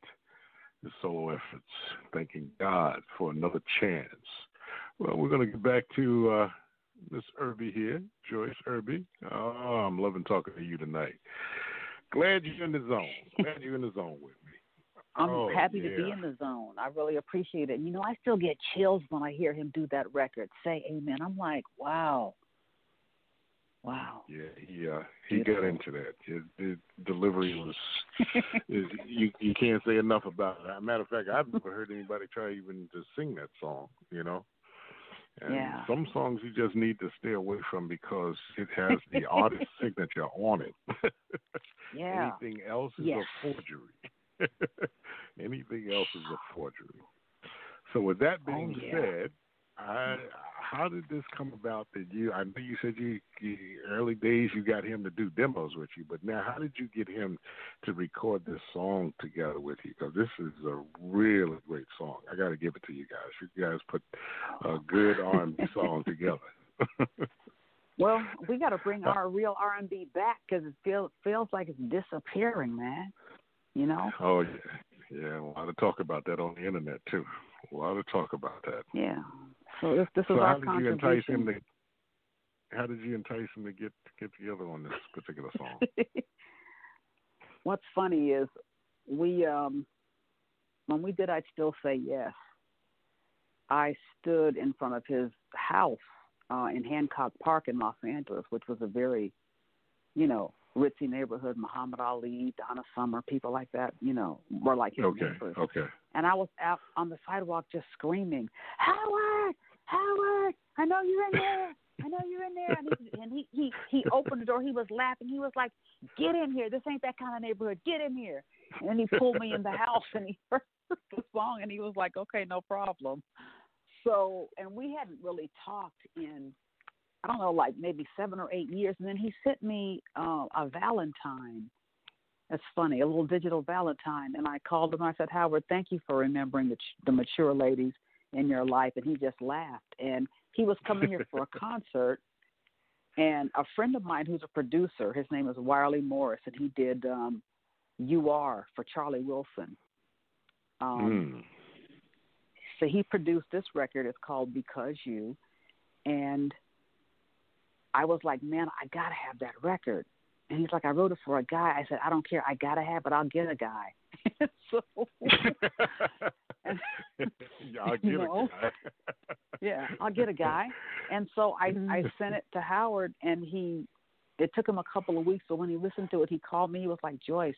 His solo efforts, thanking God for another chance. Well, we're going to get back to uh, Miss Irby here, Joyce Irby. Oh, I'm loving talking to you tonight. Glad you're in the zone. Glad you're in the zone with me. I'm Oh, happy to be in the zone. I really appreciate it. You know, I still get chills when I hear him do that record. Say amen. I'm like, wow. Wow. Yeah, he uh, he got into that. His, his delivery was (laughs) you you can't say enough about it. Matter of fact, I've never heard anybody try even to sing that song. You know, and Yeah. some songs you just need to stay away from because it has the artist (laughs) signature on it. (laughs) Yeah. Anything else is Yes. a forgery. Anything else is a forgery. So with that being Oh, yeah. said, I how did this come about that you? I know you said you, you early days you got him to do demos with you, but now how did you get him to record this song together with you? Because this is a really great song. I got to give it to you guys. You guys put a good R and B (laughs) song together. (laughs) Well, we got to bring our real R and B back because it feels feels like it's disappearing, man. You know. Oh yeah, yeah. A lot of talk about that on the internet too. A lot of talk about that. Yeah. So this this so is how our did you entice contribution. him to? How did you entice him to get get together on this particular song? (laughs) What's funny is we um when we did I'd still say yes, I stood in front of his house uh in Hancock Park in Los Angeles, which was a very, you know, ritzy neighborhood, Muhammad Ali, Donna Summer, people like that, you know, were like his Okay, neighbors. okay. And I was out on the sidewalk just screaming, Howard, Howard, I know you're in there. (laughs) I know you're in there. And he, and he, he, he opened the door. He was laughing. He was like, get in here. This ain't that kind of neighborhood. Get in here. And he pulled me in the house and he (laughs) heard the song and he was like, okay, no problem. So, and we hadn't really talked in, I don't know, like maybe seven or eight years. And then he sent me uh, a Valentine. That's funny, a little digital Valentine. And I called him. I said, Howard, thank you for remembering the, the mature ladies in your life. And he just laughed. And he was coming here for a (laughs) concert. And a friend of mine who's a producer, his name is Wiley Morris, and he did um, "You Are" for Charlie Wilson. Um, Mm. so he produced this record. It's called Because You, and I was like, man, I gotta have that record. And he's like, I wrote it for a guy. I said, I don't care. I gotta have it. I'll get a guy. (laughs) so (laughs) yeah, I'll (laughs) You give know? it. guy. yeah, I'll get a guy. And so I. I mm. sent it to Howard, and he. It took him a couple of weeks, but when he listened to it, he called me. He was like, Joyce,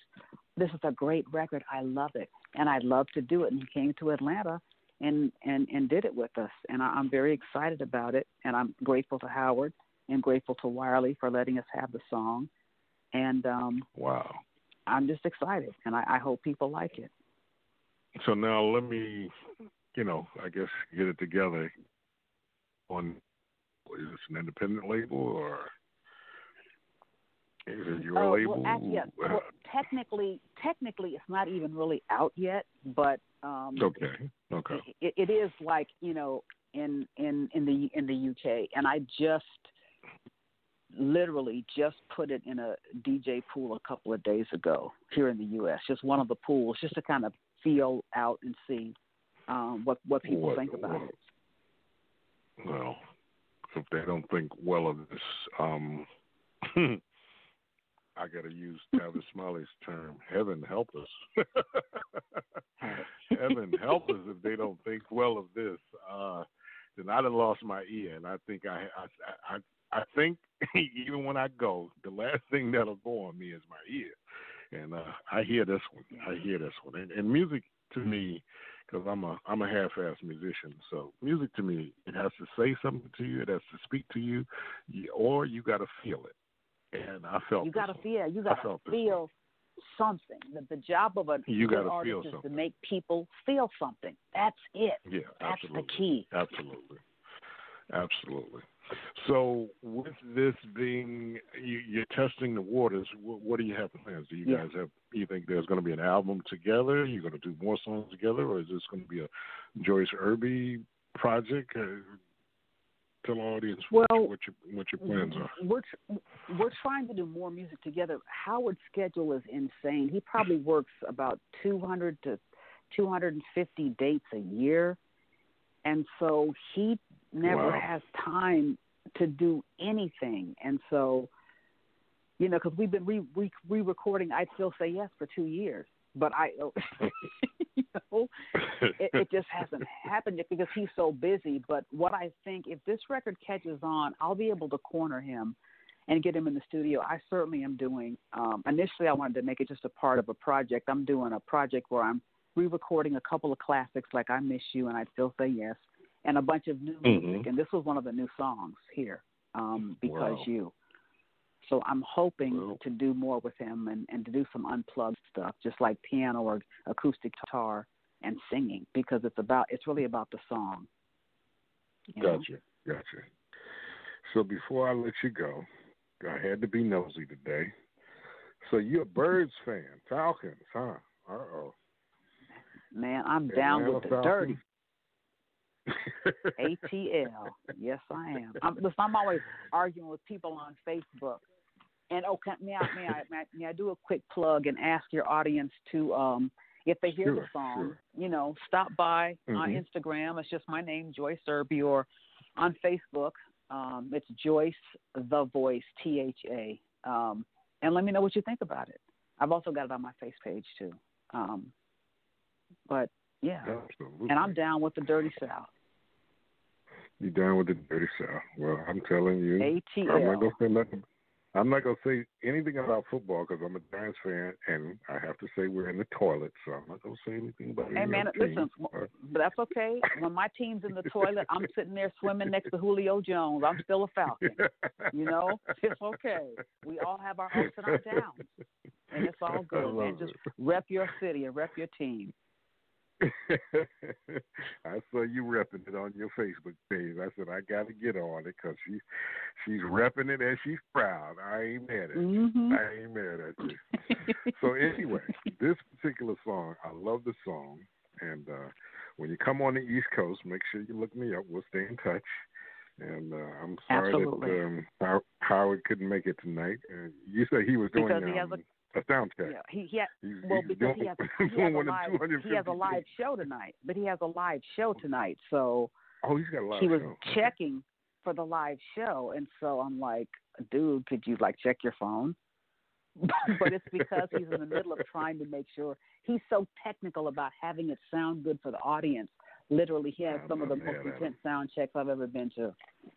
this is a great record. I love it, and I'd love to do it. And he came to Atlanta and and and did it with us, and I, I'm very excited about it. And I'm grateful to Howard and grateful to Wiley for letting us have the song. And um, Wow. I'm just excited, and I, I hope people like it. So now let me, you know, I guess get it together. On is this an independent label or is it your Oh, label? Well, actually, yes. Uh, Well, technically, technically, it's not even really out yet, but um, okay. Okay. it, it is like you know in in in the in the UK, and I just literally just put it in a DJ pool a couple of days ago here in the US. Just one of the pools, just to kind of feel out and see um, what what people What- think about it. Well, if they don't think well of this, um, (laughs) I got to use Tavis (laughs) Smiley's term. Heaven help us. (laughs) Heaven help us if they don't think well of this. Uh, then I'd have lost my ear, and I think I, I, I, I think (laughs) even when I go, the last thing that'll go on me is my ear, and uh, I hear this one. I hear this one, and, and music to me, because I'm a I'm a half-ass musician. So music to me, it has to say something to you. It has to speak to you, or you got to feel it. And I felt You got to feel. You got to feel something. The, the job of a You gotta artist feel is to make people feel something. That's it. Yeah, That's absolutely. the key. Absolutely, absolutely. So, with this being, you, you're testing the waters. What, what do you have plans? Do you Yeah. guys have? You think there's going to be an album together? You're going to do more songs together, or is this going to be a Joyce Irby project? Uh, tell our audience what, Well, what your what your plans are. We're we're trying to do more music together. Howard's schedule is insane. He probably works about 200 to 250 dates a year, and so he never Wow. has time to do anything. And so, you know, because we've been re re re recording, I'd still say yes for two years, but I, (laughs) you know, it, it just hasn't happened yet because he's so busy. But what I think, if this record catches on, I'll be able to corner him and get him in the studio. I certainly am doing. Um, initially, I wanted to make it just a part of a project. I'm doing a project where I'm re-recording a couple of classics like "I Miss You" and I'd Still Say Yes," and a bunch of new Mhm. music. And this was one of the new songs here, um, "Because Wow. You." So I'm hoping to do more with him and, and to do some unplugged stuff, just like piano or acoustic guitar and singing, because it's about it's really about the song. you know? Gotcha, Gotcha. So before I let you go, I had to be nosy today. So you're a Birds fan, Falcons, huh? Uh oh. Man, I'm down with the dirty. (laughs) ATL. Yes, I am. I'm, listen, I'm always arguing with people on Facebook. And okay, may I, may I, may I, may I do a quick plug and ask your audience to, um, if they hear the song, sure. you know, stop by on Mhm. Instagram. It's just my name, Joyce Irby, or on Facebook. Um, it's Joyce the Voice, T H A. Um, and let me know what you think about it. I've also got it on my face page too. Um, but yeah, Absolutely. and I'm down with the Dirty South. You down with the dirty south? Well, I'm telling you, ATL. I'm not gonna say nothing. I'm not gonna say anything about football because I'm a Giants fan, and I have to say we're in the toilet, so I'm not gonna say anything about it. Hey man, listen, but that's okay. When my team's in the toilet, I'm sitting there swimming next to Julio Jones. I'm still a Falcon. You know, (laughs) it's okay. We all have our ups and our downs, and it's all (laughs) good, man. Just rep your city and rep your team. (laughs) I saw you repping it on your Facebook page. I said I got to get on it because she, she's repping it and she's proud. I ain't mad at you. Mhm. I ain't mad at you. so anyway, this particular song, I love the song, and uh when you come on the East Coast, make sure you look me up. We'll stay in touch. And uh, I'm sorry Absolutely. that um, Howard couldn't make it tonight. Uh, you said he was doing Because he has um, a sound check. Yeah, he, he ha- He's- well he's because he has, (laughs) he has a live he has a live show tonight, but he has a live show oh. tonight, so Oh, he's got a live he was show. checking for the live show, and so I'm like, dude, could you like check your phone? (laughs) but it's because he's in the middle of trying to make sure he's so technical about having it sound good for the audience. Literally, he has I'm some of the most mad at him. intense sound checks I've ever been to.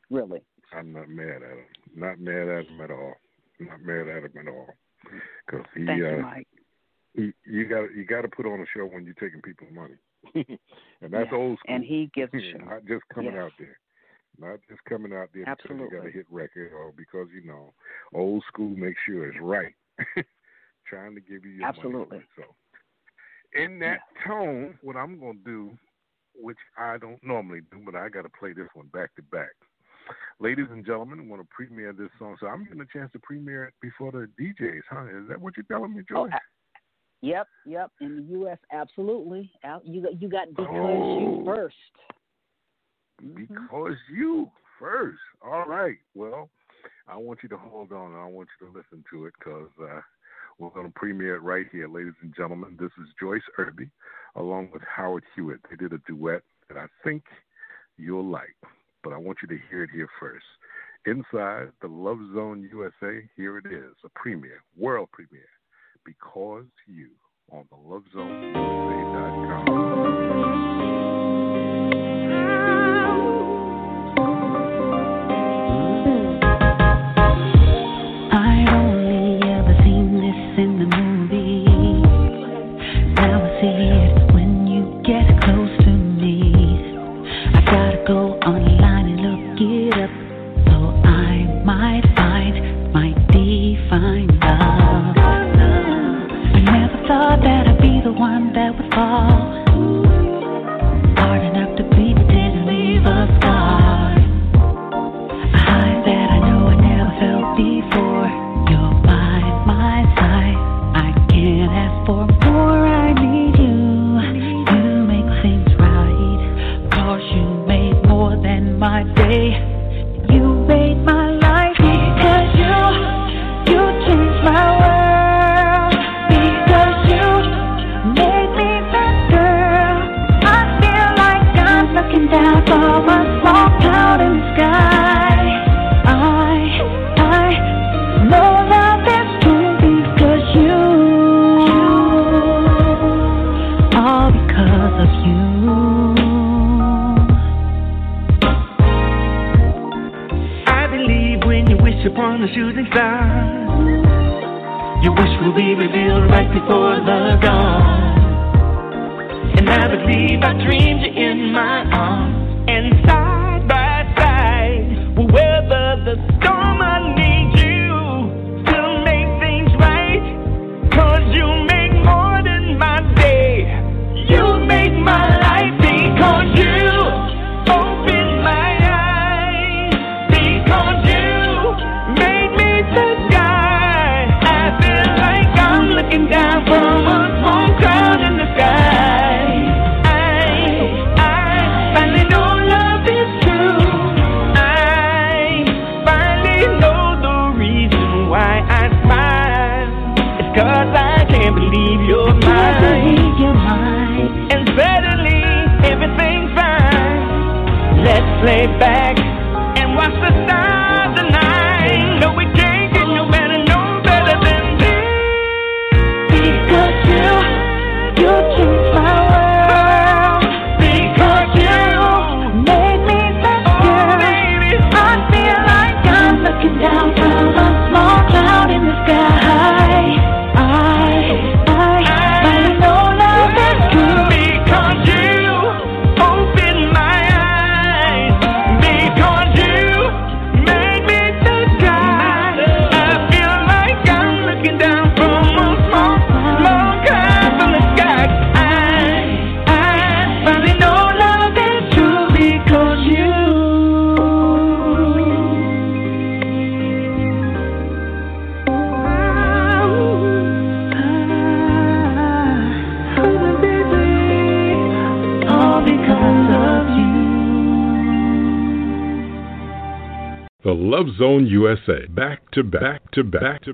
Really. I'm not mad at him. Not mad at him at all. Not mad at him at all. Because he, Thank uh, you, Mike. he, you got you got to put on a show when you're taking people's money, (laughs) and that's old school. and he gives a (laughs) show. not just coming Yes. out there, not just coming out there because you got a hit record or because you know old school makes sure it's right. (laughs) Trying to give you your money. Absolutely. So, in that tone, what I'm gonna do, which I don't normally do, but I got to play this one back to back. Ladies and gentlemen, I want to premiere this song, so I'm getting a chance to premiere it before the DJs, huh? Is that what you're telling me, Joy? Oh, yep, yep. In the U.S., absolutely. You got you got because Oh. you first. Because you first. All right. Well, I want you to hold on. I want you to listen to it because uh, we're going to premiere it right here, ladies and gentlemen. This is Joyce Irby along with Howard Hewett. They did a duet that I think you'll like, but I want you to hear it here first. Inside the Love Zone USA, here it is, a premiere, world premiere, Because You on the lovezoneusa.com.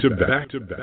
back to back.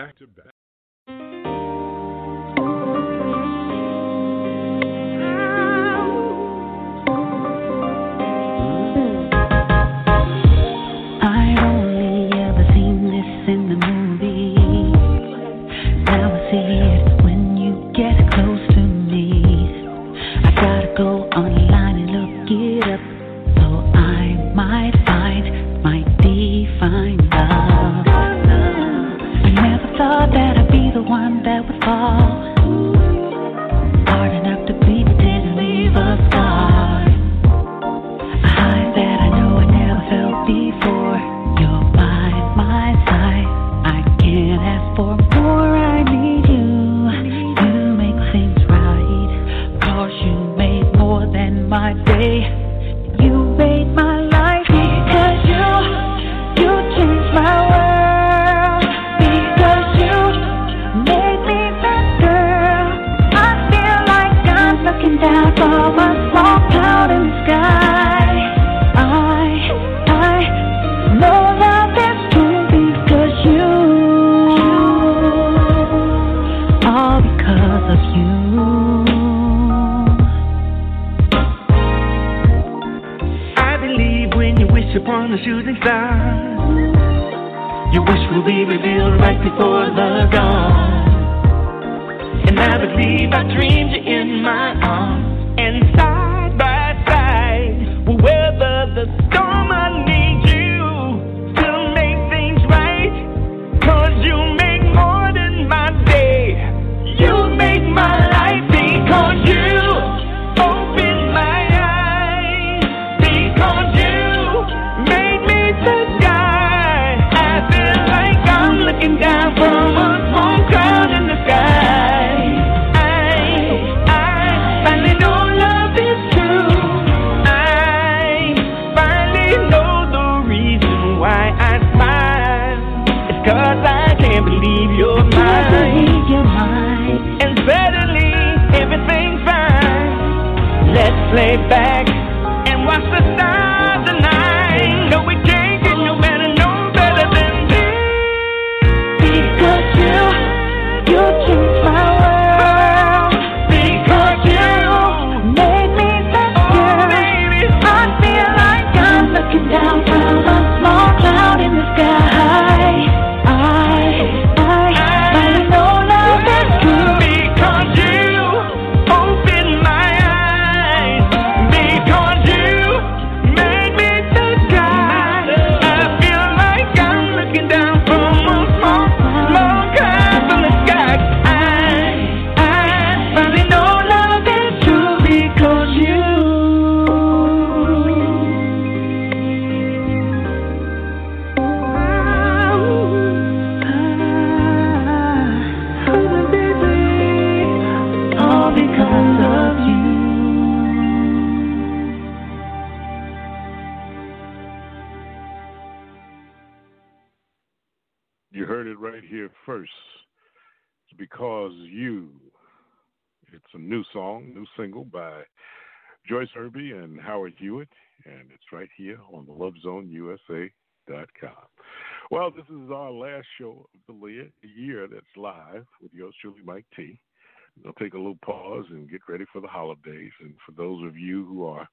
Get ready for the holidays. And for those of you who are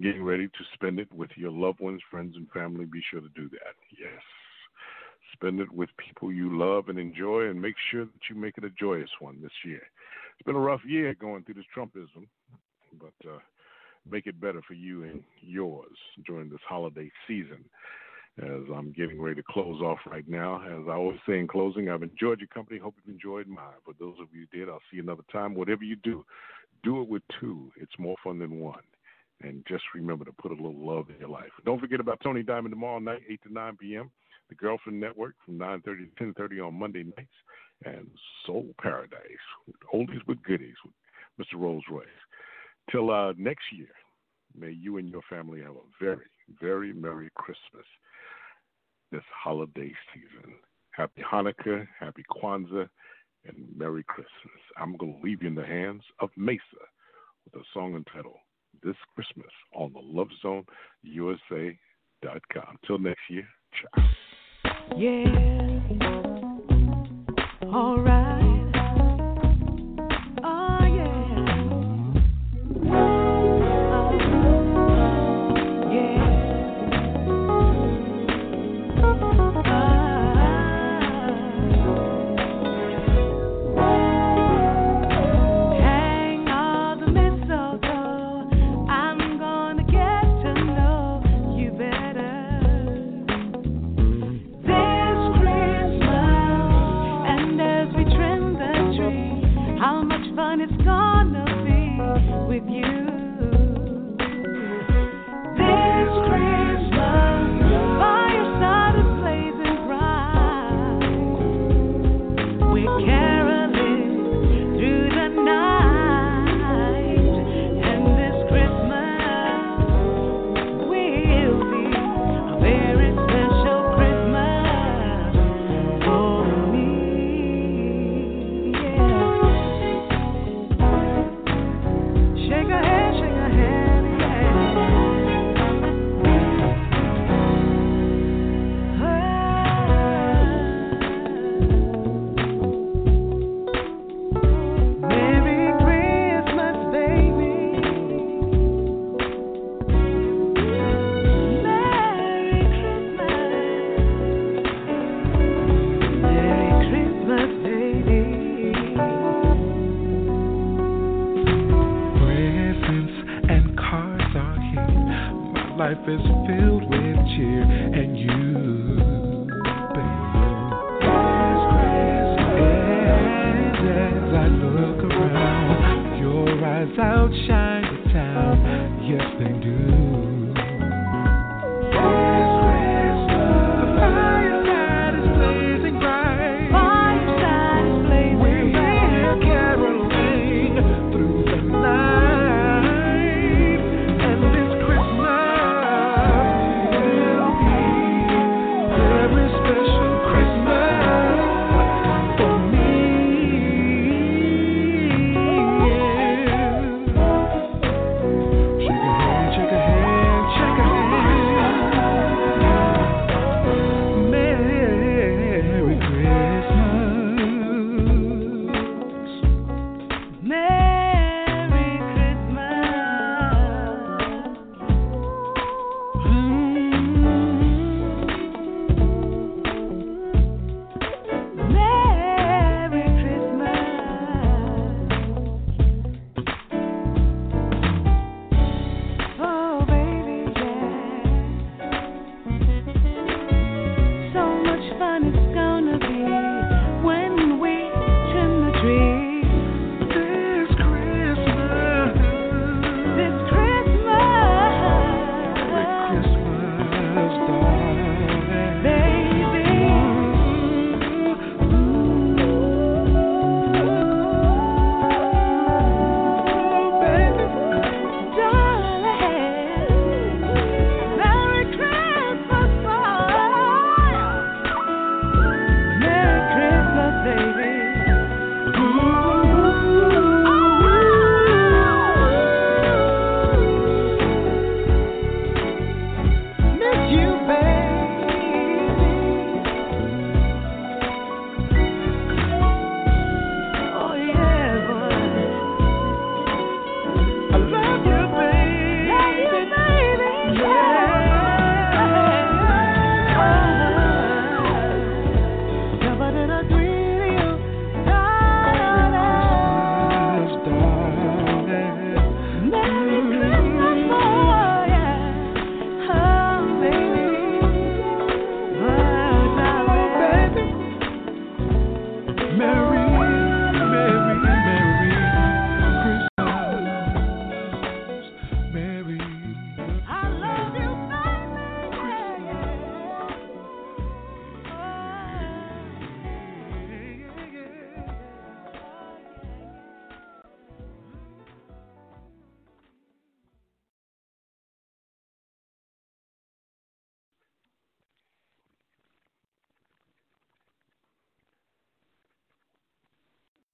getting ready to spend it with your loved ones, friends, and family, be sure to do that. Yes. Spend it with people you love and enjoy, and make sure that you make it a joyous one this year. It's been a rough year going through this Trumpism, but uh, make it better for you and yours during this holiday season. As I'm getting ready to close off right now, as I always say in closing, I've enjoyed your company. Hope you've enjoyed mine. For those of you who did, I'll see you another time. Whatever you do, do it with two. It's more fun than one. And just remember to put a little love in your life. Don't forget about Tony Diamond tomorrow night, 8 to 9 p.m. The Girlfriend Network from 9.30 to 10.30 on Monday nights. And Soul Paradise, oldies but goodies with Mr. Rolls Royce. Till uh, next year, may you and your family have a very, very Merry Christmas this holiday season. Happy Hanukkah, Happy Kwanzaa, and Merry Christmas. I'm going to leave you in the hands of Mesa with a song entitled This Christmas on the Love Zone USA.com. Till next year, ciao. Yeah. All right. Life is filled with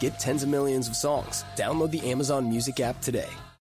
Get tens of millions of songs. Download the Amazon Music app today.